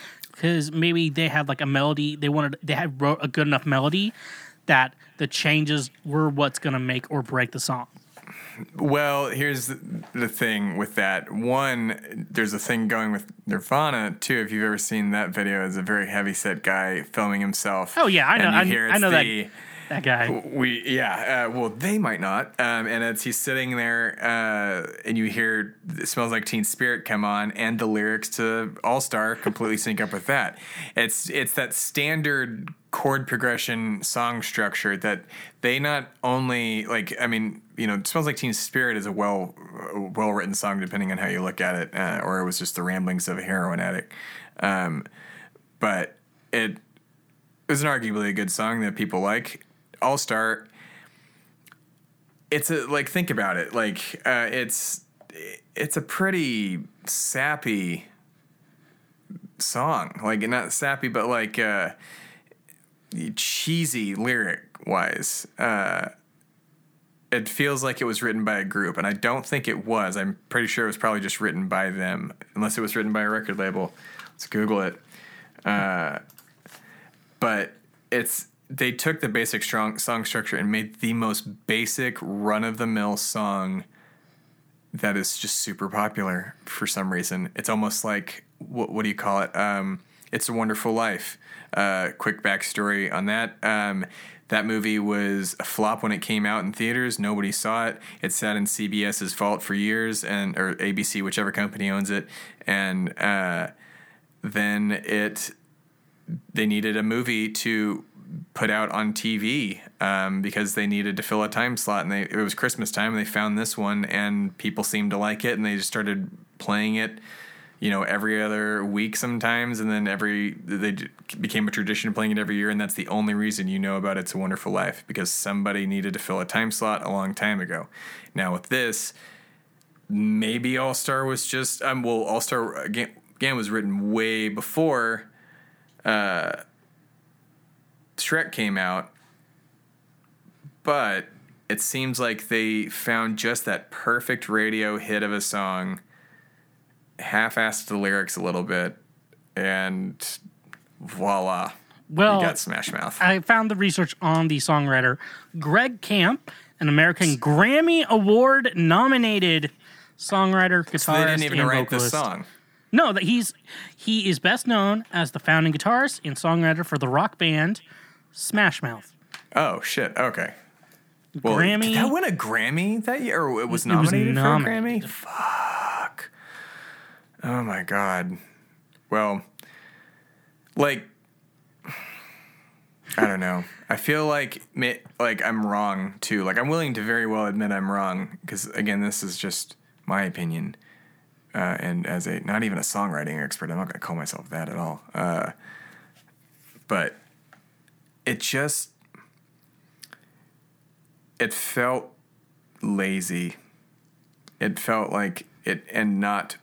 because maybe they had like a melody they wanted they had wrote a good enough melody that the changes were what's gonna make or break the song. Well, here's the- thing with that. One, there's a thing going with Nirvana too. If you've ever seen that video, is a very heavy set guy filming himself. Oh, yeah, I know- I- I know the, that guy. We yeah, uh, well they might not. Um, and it's he's sitting there, uh, and you hear "It "Smells Like Teen Spirit" come on, and the lyrics to "All Star" completely sync up with that. It's it's that standard chord progression song structure that they not only like. I mean, you know, "Smells Like Teen Spirit" is a well well written song, depending on how you look at it, uh, or it was just the ramblings of a heroin addict. Um, but it was an arguably a good song that people like. All Star. It's a like think about it like uh, it's it's a pretty sappy song like not sappy but like uh, cheesy lyric wise. Uh, it feels like it was written by a group, and I don't think it was. I'm pretty sure it was probably just written by them, unless it was written by a record label. Let's Google it. Uh, but it's they took the basic strong song structure and made the most basic run of the mill song that is just super popular for some reason. It's almost like what what do you call it? Um, it's a Wonderful Life. Uh, quick backstory on that. Um, that movie was a flop when it came out in theaters. Nobody saw it. It sat in CBS's vault for years, and or ABC, whichever company owns it, and uh, then it they needed a movie to put out on TV um, because they needed to fill a time slot, and they, it was Christmas time. And they found this one, and people seemed to like it, and they just started playing it. You know, every other week sometimes, and then every they became a tradition of playing it every year, and that's the only reason you know about "It's a Wonderful Life" because somebody needed to fill a time slot a long time ago. Now with this, maybe All Star was just um well All Star again, again was written way before uh, Shrek came out, but it seems like they found just that perfect radio hit of a song, half-assed the lyrics a little bit, and voila, Well, you got Smash Mouth. I found the research on the songwriter Greg Camp, an American Grammy Award nominated songwriter, guitarist, so they didn't even and write vocalist. this song. No, that he's he is best known as the founding guitarist and songwriter for the rock band Smash Mouth. Oh shit. Okay. Well, Grammy- Did that win a Grammy that year? Or it was It was nominated, nominated. for a Grammy. Fuck. Oh my god. Well, like, I don't know. I feel like like I'm wrong too. Like I'm willing to very well admit I'm wrong because again, this is just my opinion. Uh, and as a not even a songwriting expert, I'm not going to call myself that at all. Uh, but it just it felt lazy. It felt like it and not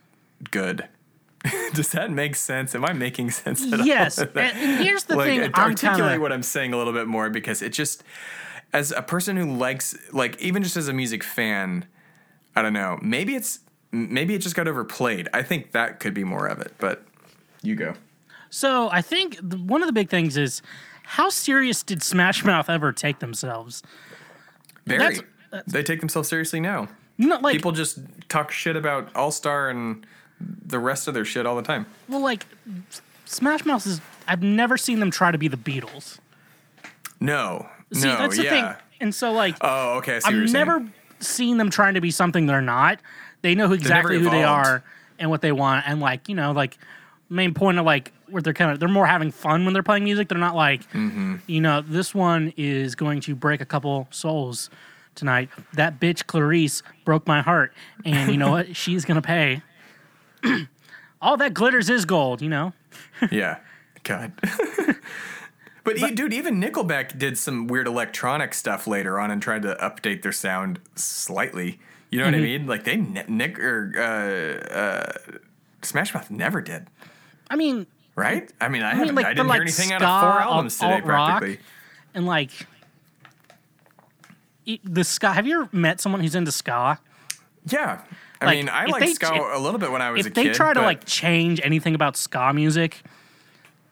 good. Does that make sense? Am I making sense? At? Yes, and, and here's the like thing. I'm articulate kind of what I'm saying a little bit more because it just as a person who likes like even just as a music fan, I don't know. Maybe it's maybe it just got overplayed. I think that could be more of it, but you go. so. I think one of the big things is how serious did Smash Mouth ever take themselves? Very. That's- they take themselves seriously now. No, like People just talk shit about All Star and the rest of their shit all the time. well, like Smash Mouth is. I've never seen them try to be the Beatles. No. See, no, that's the yeah. thing. And so, like, Oh, okay. I've saying. never seen them trying to be something they're not. They know exactly who they are and what they want, and like you know, like main point of like where they're kind of they're more having fun when they're playing music. They're not like Mm-hmm. you know this one is going to break a couple souls tonight. That bitch Clarice broke my heart, and you know what? She's gonna pay. All that glitters is gold, you know. Yeah. God. but, e- dude, even Nickelback did some weird electronic stuff later on and tried to update their sound slightly. You know Mm-hmm. what I mean? Like they Nick or uh, uh, Smash Mouth never did, I mean, right? I mean, I, mean, haven't, like, I didn't like hear anything out of four albums today, practically. and like the ska. Have you ever met someone who's into ska? Yeah. I Like, mean, I liked they- ska if- a little bit when I was a kid. if they try to like change anything about ska music,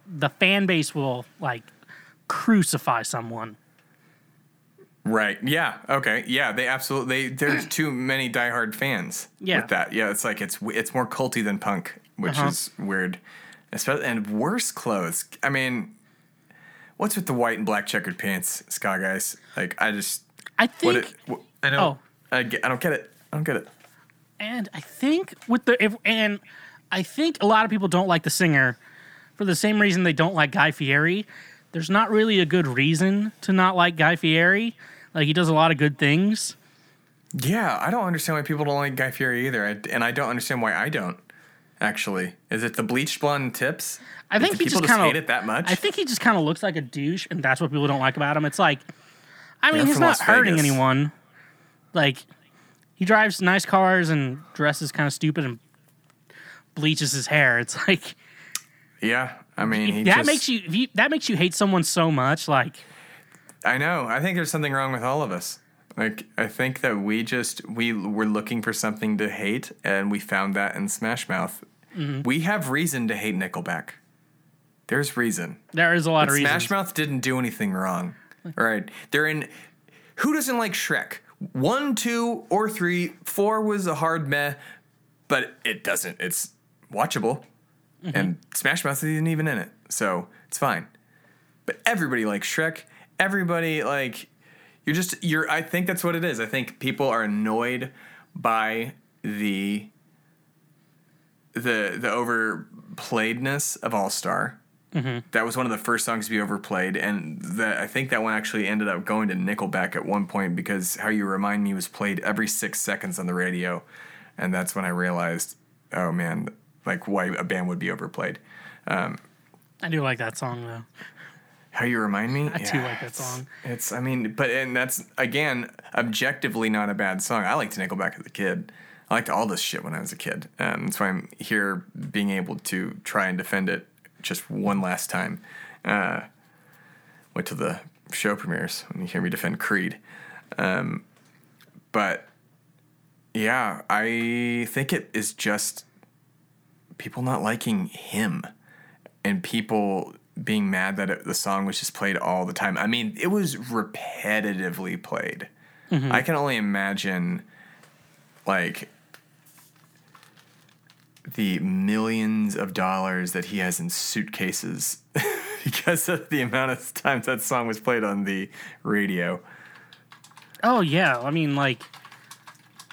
the fan base will like crucify someone. Right. Yeah. Okay. Yeah. They absolutely. They, there's too many diehard fans. Yeah. With that. Yeah. It's like it's it's more culty than punk, which Uh-huh. is weird. Especially and worse clothes. I mean, what's with the white and black checkered pants, ska guys? Like, I just I what think, it, what, I Oh. don't. I, get, I don't get it. I don't get it. and I think with the if, and I think a lot of people don't like the singer for the same reason they don't like Guy Fieri. There's not really a good reason to not like Guy Fieri. Like he does a lot of good things. Yeah, I don't understand why people don't like Guy Fieri either, I, and I don't understand why I don't. Actually, is it the bleached blonde tips? I think he people just kind hate it that much. I think he just kind of looks like a douche, and that's what people don't like about him. It's like, I mean, Yeah, he's not Las hurting Vegas. anyone. Like, he drives nice cars and dresses kind of stupid and bleaches his hair. It's like yeah, I mean, he that just, makes you if you that makes you hate someone so much. Like, I know. I think there's something wrong with all of us. Like, I think that we just we were looking for something to hate, and we found that in Smash Mouth. Mm-hmm. We have reason to hate Nickelback. There's reason. there is a lot of reasons. Smash Mouth didn't do anything wrong. All right, they're in. Who doesn't like Shrek? One, two, or three. Four was a hard meh, but it doesn't. It's watchable, Mm-hmm. and Smash Mouth isn't even in it, so it's fine. But everybody likes Shrek. Everybody like you're just you're. I think that's what it is. I think people are annoyed by the the the overplayedness of All Star. Mm-hmm. That was one of the first songs to be overplayed, and that I think that one actually ended up going to Nickelback at one point because "How You Remind Me" was played every six seconds on the radio, and that's when I realized, oh man, like why a band would be overplayed. Um, I do like that song though. How you remind me? I do like that song. It's, I mean, but and that's again objectively not a bad song. I liked Nickelback as a kid. I liked all this shit when I was a kid. Um, that's why I'm here, being able to try and defend it just one last time. Uh, went to the show premieres when you hear me defend Creed. Um, but yeah, I think it is just people not liking him and people being mad that it, the song was just played all the time. I mean, it was repetitively played. Mm-hmm. I can only imagine, like, the millions of dollars that he has in suitcases because of the amount of times that song was played on the radio. Oh yeah, I mean like,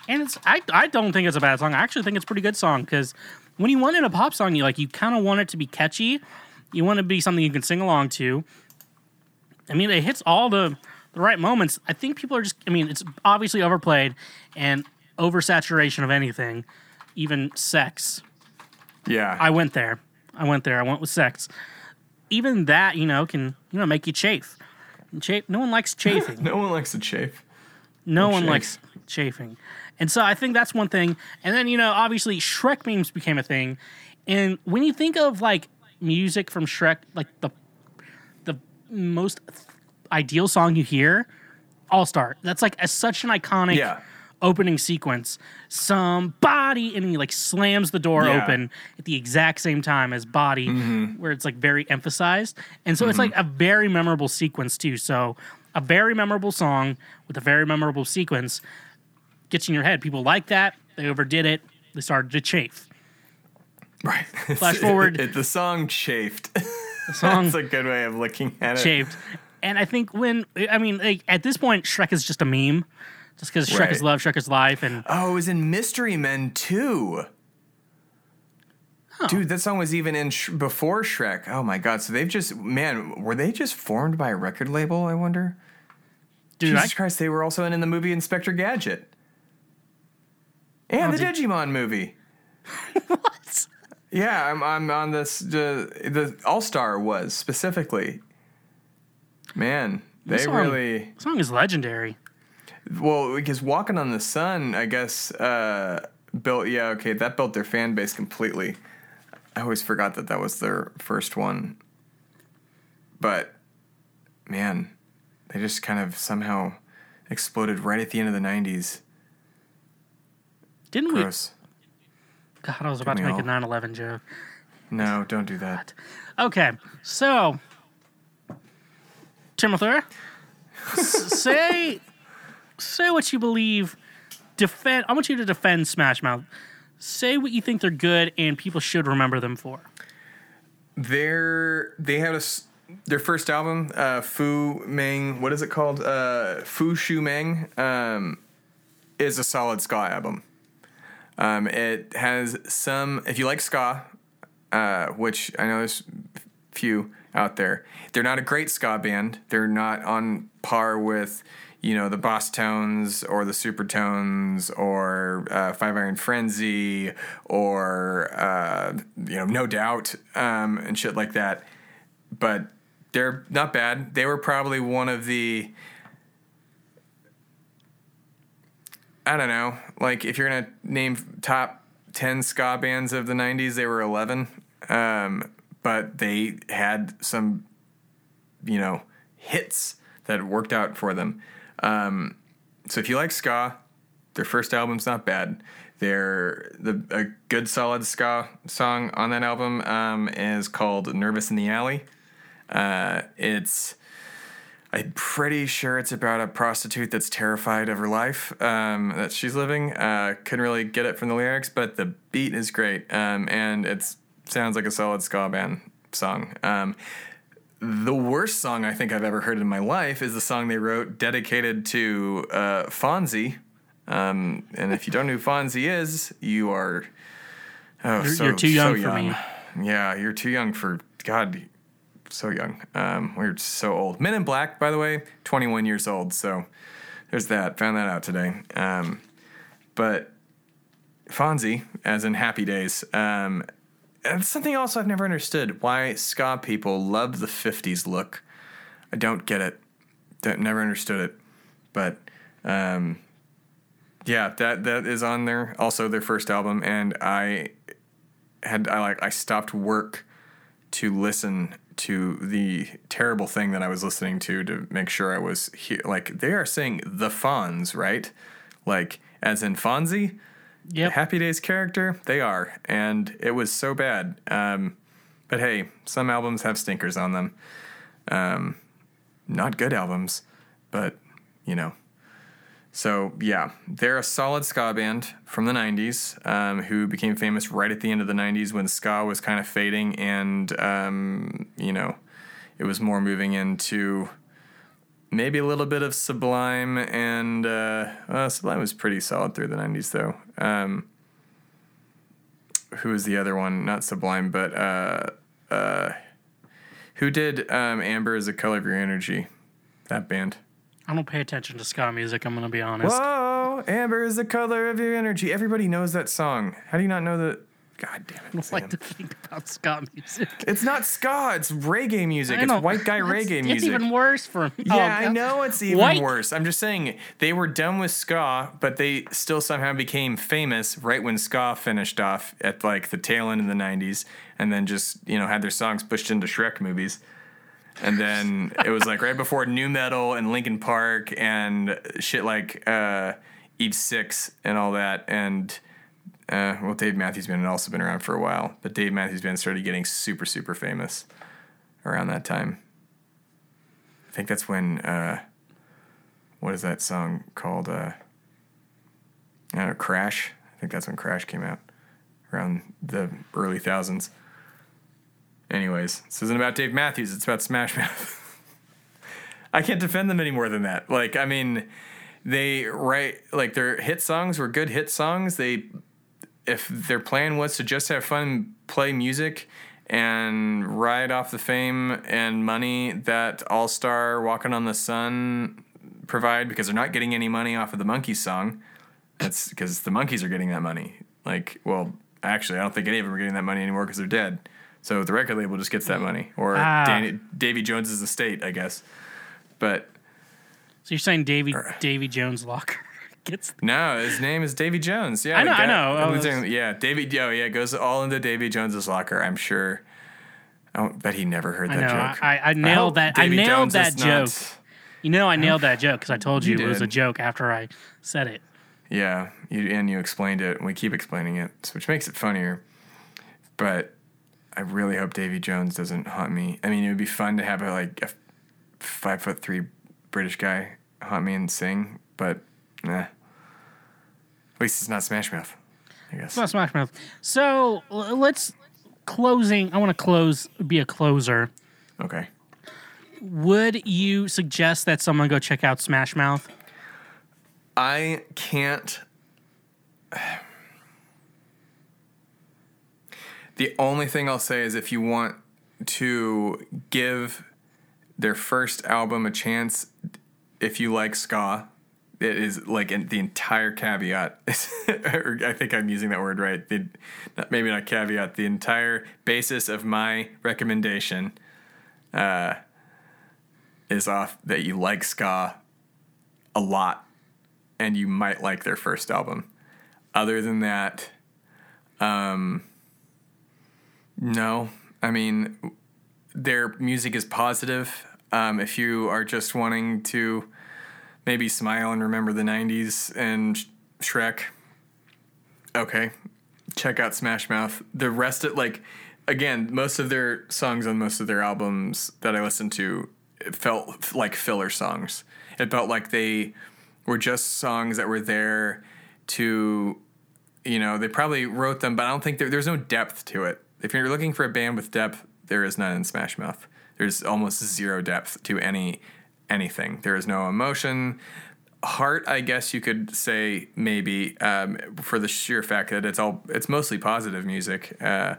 and it's I I don't think it's a bad song. I actually think it's a pretty good song because when you want it a pop song, you like you kind of want it to be catchy. You want to be something you can sing along to. I mean, it hits all the the right moments. I think people are just. I mean, it's obviously overplayed and oversaturation of anything, even sex. Yeah. I went there. I went there. I went with sex. Even that, you know, can you know make you chafe. Chafe. No one likes chafing. no one likes to chafe. No one chafe. likes chafing. And so I think that's one thing. And then, you know, obviously Shrek memes became a thing. And when you think of like music from Shrek, like the the most ideal song you hear, All Star. That's like a, such an iconic Yeah. opening sequence. Somebody and he like slams the door Yeah. open at the exact same time as body, Mm-hmm. where it's like very emphasized. And so it's like a very memorable sequence too. So a very memorable song with a very memorable sequence gets in your head. People like that. They overdid it. They started to chafe. Right. Flash forward. It, the song chafed. The song That's a good way of looking at it. chafed. And I think when I mean like at this point Shrek is just a meme. Just because Shrek is Right. love, Shrek is life, and Oh, it was in Mystery Men too. Dude, that song was even in Sh- before Shrek. Oh my god! So they've just man, were they just formed by a record label? I wonder. dude, I, Jesus Christ, they were also in, in the movie Inspector Gadget and Oh, the did- Digimon movie. what? Yeah, I'm I'm on this. The the All Star was specifically. Man, they song- really song is legendary. well because Walking on the Sun, I guess, uh, built. Yeah, okay, that built their fan base completely. I always forgot that that was their first one. But man, they just kind of somehow exploded right at the end of the '90s. Didn't we? Gross. God, I was about to make a all- 9/11 joke. No, don't do that. Okay, so Timothy, s- say say what you believe. Defend. I want you to defend Smash Mouth. Say what you think they're good and people should remember them for. They're they had a their first album, uh, Fu Meng, what is it called? Uh, Fu Shu Meng, um, is a solid ska album. Um, it has some, if you like ska, uh, which I know there's few out there, they're not a great ska band. They're not on par with, you know, the Bosstones or the Supertones or uh, Five Iron Frenzy or, uh, you know, No Doubt um, and shit like that. But they're not bad. They were probably one of the I don't know. Like if you're gonna name top ten ska bands of the '90s, they were 11. Um, but they had some, you know, hits that worked out for them. Um, so if you like ska, their first album's not bad. Their the a good solid ska song on that album um, is called "Nervous in the Alley." Uh, it's I'm pretty sure it's about a prostitute that's terrified of her life um, that she's living. Uh, couldn't really get it from the lyrics, but the beat is great, um, and it sounds like a solid ska band song. Um, the worst song I think I've ever heard in my life is the song they wrote dedicated to uh, Fonzie. Um, and if you don't know who Fonzie is, you are oh, You're, so, you're too young so for me. Yeah, you're too young for God. So young. Um, we're so old. Men in Black, by the way, 21 years old. So there's that. Found that out today. Um, but Fonzie, as in Happy Days, um, and something else I've never understood why ska people love the 50s look. I don't get it. Don't, never understood it. But um, yeah, that that is on there. Also, their first album, and I had I like I stopped work to listen to the terrible thing that I was listening to to make sure I was here. Like they are saying the Fonz, right? Like as in Fonzie, Yep. Happy Days character. They are, and it was so bad. Um, but hey, some albums have stinkers on them. Um, not good albums, but you know. So yeah, they're a solid ska band from the '90s um, who became famous right at the end of the '90s when ska was kind of fading, and um, you know, it was more moving into maybe a little bit of Sublime, and uh, well, Sublime was pretty solid through the '90s though. Um, who was the other one? Not Sublime, but uh, uh, who did um, Amber is the color of your energy? That band. I don't pay attention to ska music. I'm gonna be honest. Whoa, Amber is the color of your energy. Everybody knows that song. How do you not know that? God damn it. I don't Sam. like to think about ska music. It's not ska. It's reggae music. It's white guy It's- reggae It's music. even worse for me. Yeah, Oh, I know it's even White- worse. I'm just saying they were done with ska, but they still somehow became famous right when ska finished off at like the tail end of the '90s, and then just you know had their songs pushed into Shrek movies. And then it was like right before new metal and Linkin Park and shit like uh, Six and all that. And uh, well, Dave Matthews Band had also been around for a while, but Dave Matthews Band started getting super super famous around that time. I think that's when uh, what is that song called? Uh, I don't know, Crash. I think that's when Crash came out around the early thousands. Anyways, this isn't about Dave Matthews. It's about Smash Mouth. I can't defend them any more than that. Like, I mean, they write like their hit songs were good hit songs. They, if their plan was to just have fun, play music, and ride off the fame and money that All Star Walking on the Sun provide, because they're not getting any money off of the Monkees song. That's because the Monkees are getting that money. Like, well, actually, I don't think any of them are getting that money anymore because they're dead. So the record label just gets that money, or Ah. Danny, Davy Jones's estate, I guess. But So you're saying Davy Davy Jones Locker gets no, his name is Davy Jones. Yeah, I know, the I know. I was- doing- yeah, Davy. Oh, yeah, it goes all into Davy Jones's locker. I'm sure. I don't bet he never heard I that know. joke. I, I nailed that. I nailed Jones that joke. not- You know, I nailed that joke because I told you, You it was a joke after I said it. Yeah, you, and you explained it, and we keep explaining it, which makes it funnier. But I really hope Davy Jones doesn't haunt me. I mean, it would be fun to have a like a five foot three British guy haunt me and sing, but nah. At least it's not Smash Mouth, I guess. It's not Smash Mouth. So l- let's closing. I want to close. Be a closer. Okay. Would you suggest that someone go check out Smash Mouth? I can't. The only thing I'll say is if you want to give their first album a chance, if you like ska, it is like the entire caveat. I think I'm using that word right. The, not, maybe not caveat. The entire basis of my recommendation uh, is off that you like ska a lot and you might like their first album. Other than that, um, no. I mean, their music is positive. Um, if you are just wanting to maybe smile and remember the 90s and Shrek, okay, check out Smash Mouth. The rest of, like, again, most of their songs on most of their albums that I listened to felt like filler songs. It felt like they were just songs that were there to, you know, they probably wrote them, but I don't think there, there's no depth to it. If you're looking for a band with depth, there is none in Smash Mouth. There's almost zero depth to any anything. There is no emotion. Heart, I guess you could say maybe um, for the sheer fact that it's all it's mostly positive music. Uh,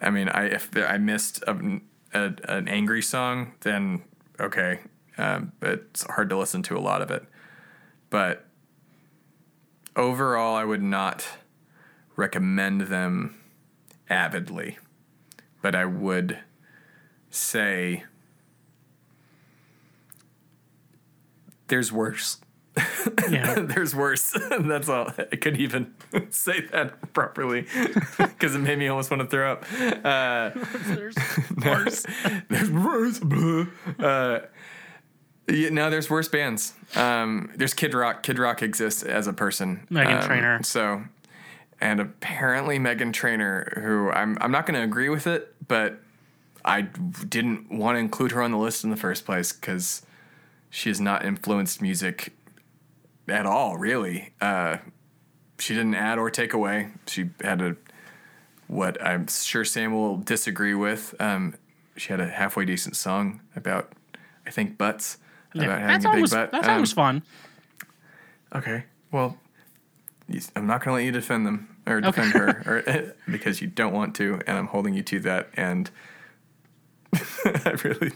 I mean, I if I missed a, a, an angry song, then okay, um, it's hard to listen to a lot of it. But overall, I would not recommend them avidly, but I would say there's worse. Yeah. there's worse. That's all. I couldn't even say that properly because it made me almost want to throw up. Uh, There's worse. there's worse. Uh, yeah, no, there's worse bands. Um, there's Kid Rock. Kid Rock exists as a person. Meghan Um, Trainor. So, and apparently Meghan Trainor, who I'm I'm not going to agree with it, but I didn't want to include her on the list in the first place because she has not influenced music at all. Really, uh, she didn't add or take away. She had a what I'm sure Sam will disagree with. Um, she had a halfway decent song about, I think, butts. Yeah. About That having a big was butt. that song Um, was fun. Okay. Well, I'm not going to let you defend them or defend her or, because you don't want to, and I'm holding you to that. And I really,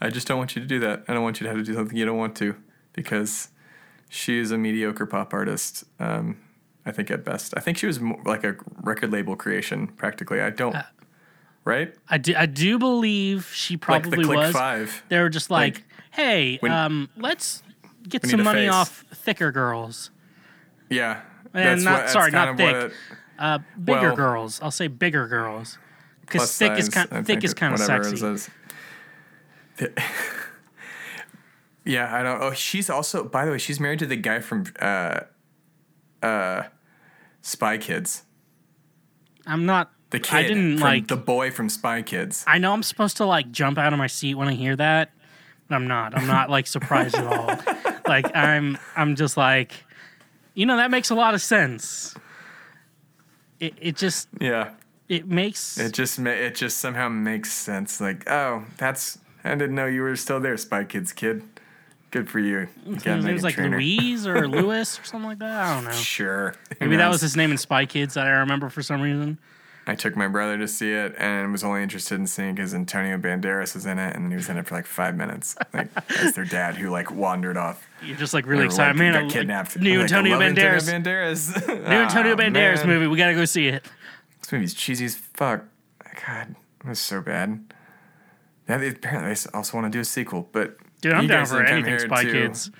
I just don't want you to do that. I don't want you to have to do something you don't want to because she is a mediocre pop artist. Um, I think at best. I think she was more like a record label creation practically. I don't. Uh, right? I do, I do believe she Like probably the Click was. Five. They were just like, Like, hey, when- um, let's get some money face. off thicker girls. Yeah. And not- sorry, not what thick. it- Uh, bigger Well- girls. I'll say bigger girls. Because thick is kind I thick is kind of sexy. yeah, I don't. Oh, she's also. By the way, she's married to the guy from uh, uh, Spy Kids. I'm not. The kid. I didn't from like. the boy from Spy Kids. I know I'm supposed to like jump out of my seat when I hear that, but I'm not. I'm not like surprised at all. Like I'm. I'm just like, you know, that makes a lot of sense. It it just Yeah, it makes it just it just somehow makes sense. Like, oh, that's. I didn't know you were still there, Spy Kids kid. Good for you. You his name was like Trainor. Louise or Lewis or something like that. I don't know. Sure. Maybe that was his name in Spy Kids that I remember for some reason. I took my brother to see it and was only interested in seeing because Antonio Banderas was in it, and he was in it for like five minutes, like as their dad who like wandered off. You're just like really excited, like, man. got I kidnapped. New Like, Antonio Banderas. Antonio Banderas. New Antonio Ah, Banderas movie. We gotta go see it. This movie's cheesy as fuck. God, it was so bad. Yeah, they, apparently they also want to do a sequel, but Dude, I'm down for anything Spy to- Kids.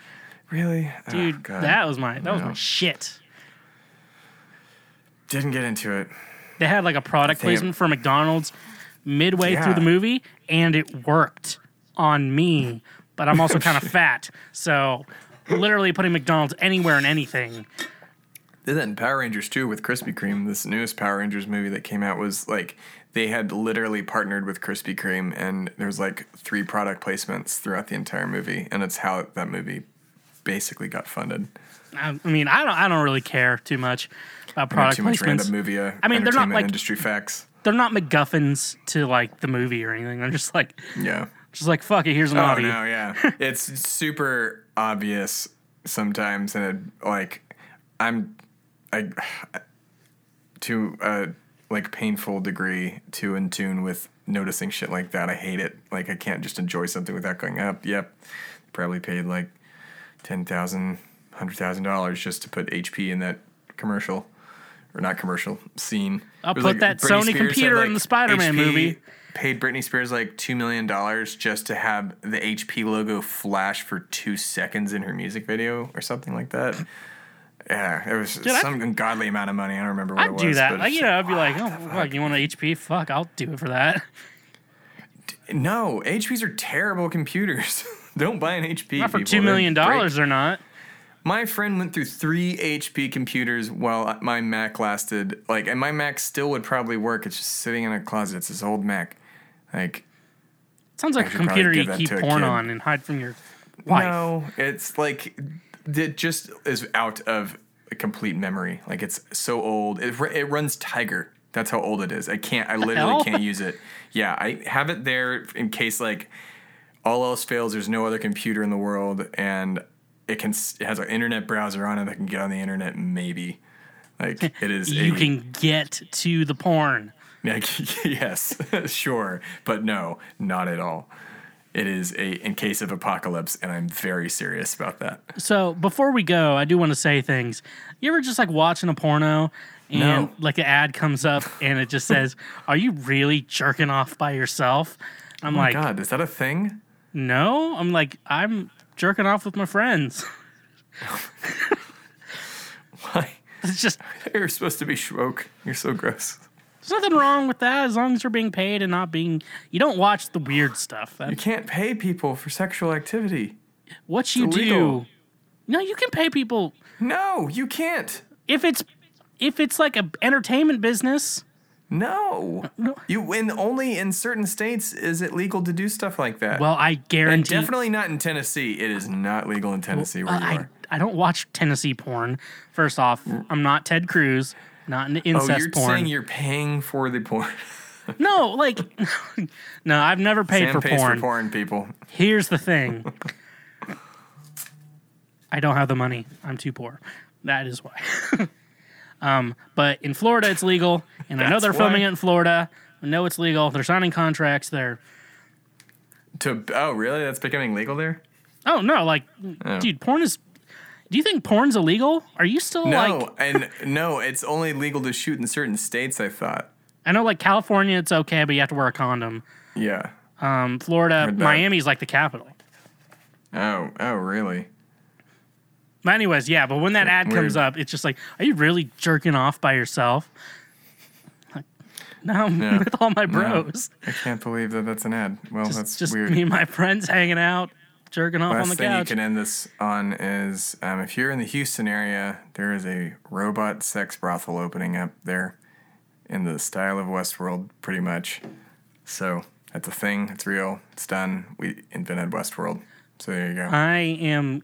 Really, Oh, Dude, God. that was my that was my shit. didn't get into it. They had like a product it- placement for McDonald's midway through the movie, and it worked on me. But I'm also kind of fat, so literally putting McDonald's anywhere and anything. Did that in Power Rangers too with Krispy Kreme. This newest Power Rangers movie that came out was like they had literally partnered with Krispy Kreme, and there was like three product placements throughout the entire movie, and it's how that movie basically got funded. I, I mean, I don't I don't really care too much about Not product too much placements. random movie. Uh, I mean, they're not like- industry facts. They're not MacGuffins to like the movie or anything. They're just like Yeah, Just like fuck it, here's an Oh no, yeah, it's super obvious sometimes, and it, like I'm, I, to a like painful degree too in tune with noticing shit like that. I hate it. Like I can't just enjoy something without going up. Yep, probably paid like ten thousand, hundred thousand dollars just to put HP in that commercial. Or not commercial scene. I'll It put that Britney Sony Spears computer in the Spider-Man HP movie. Paid Britney Spears like two million dollars just to have the HP logo flash for two seconds in her music video or something like that. Yeah, it was I- some ungodly amount of money. I don't remember what it I'd was. do that. Like, you know, I'd be like, oh, fuck, you want an HP? Fuck, I'll do it for that. no, HPs are terrible computers. don't buy an HP. Not for people. two million dollars, they're not. My friend went through three HP computers while my Mac lasted. Like, and my Mac still would probably work. It's just sitting in a closet. It's this old Mac. Like, Sounds like a computer you keep porn on and hide from your wife. No, it's like it just is out of complete memory. Like it's so old. It, it runs Tiger. That's how old it is. I can't. I literally can't use it. Yeah, I have it there in case like all else fails. There's no other computer in the world, and it can. It has an internet browser on it that can get on the internet. Maybe. Like it is. You a- can get to the porn. like, yes, sure, but no, not at all. It is a in case of apocalypse, and I'm very serious about that. So before we go, I do want to say things. You ever just like watching a porno and No. like an ad comes up and it just says, "Are you really jerking off by yourself?" I'm Oh my like, God, is that a thing? no. I'm like, I'm jerking off with my friends. Why? It's just You're supposed to be schwoke. You're so gross. there's nothing wrong with that as long as you're being paid and not being. You don't watch the weird stuff. You can't pay people for sexual activity. what you illegal. do. No, you can pay people No, you can't. if it's if it's like a entertainment business. No. You in only in certain states is it legal to do stuff like that. Well, I and guarantee. definitely not in Tennessee. It is not legal in Tennessee where Uh, you I, are. I don't watch Tennessee porn. First off, I'm not Ted Cruz, not into Oh, incest you're porn. saying you're paying for the porn. no, like, no, I've never paid Sam for pays porn. for porn, people. Here's the thing I don't have the money. I'm too poor. That is why. Um, but in Florida, it's legal, and I know they're filming why. it in Florida. I know it's legal. They're signing contracts. They're To oh really? That's becoming legal there? oh no, like, Oh. dude, porn is. Do you think porn's illegal? Are you still No, like? and no, it's only legal to shoot in certain states. I thought. I know like California, it's okay, but you have to wear a condom. Yeah. Um, Florida. Miami's like the capital. Oh, oh, really? But anyways, yeah. But when that ad comes up, it's just like, are you really jerking off by yourself? Like, no, I'm Yeah. with all my bros. I can't believe that that's an ad. Well, that's just weird. me and my friends hanging out, jerking off on Last the thing you can end this on is um, if you're in the Houston area, there is a robot sex brothel opening up there in the style of Westworld, pretty much. So that's a thing. It's real. It's done. We invented Westworld. So there you go. I am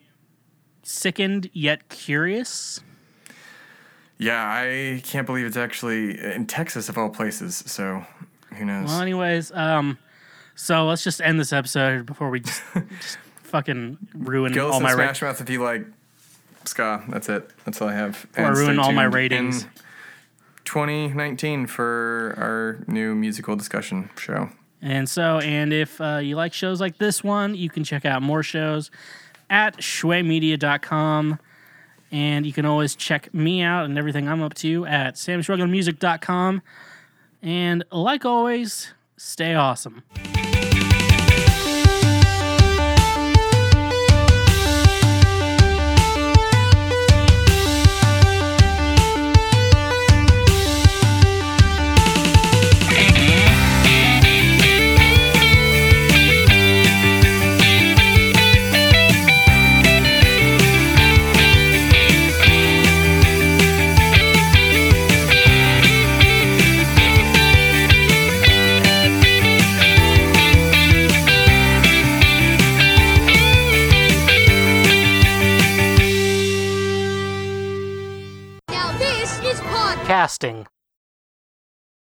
sickened yet curious. yeah, I can't believe it's actually in Texas of all places. So who knows? Well, anyways, um, so let's just end this episode before we just, just fucking ruin Go all my ra- Smash Mouth if you like ska. That's it. That's all I have. Or ruin all my ratings. 2019 for our new musical discussion show. And so, and if uh, you like shows like this one, you can check out more shows at shwaymedia.com. And you can always check me out and everything I'm up to at samstrugglingmusic.com. And like always, stay awesome. Now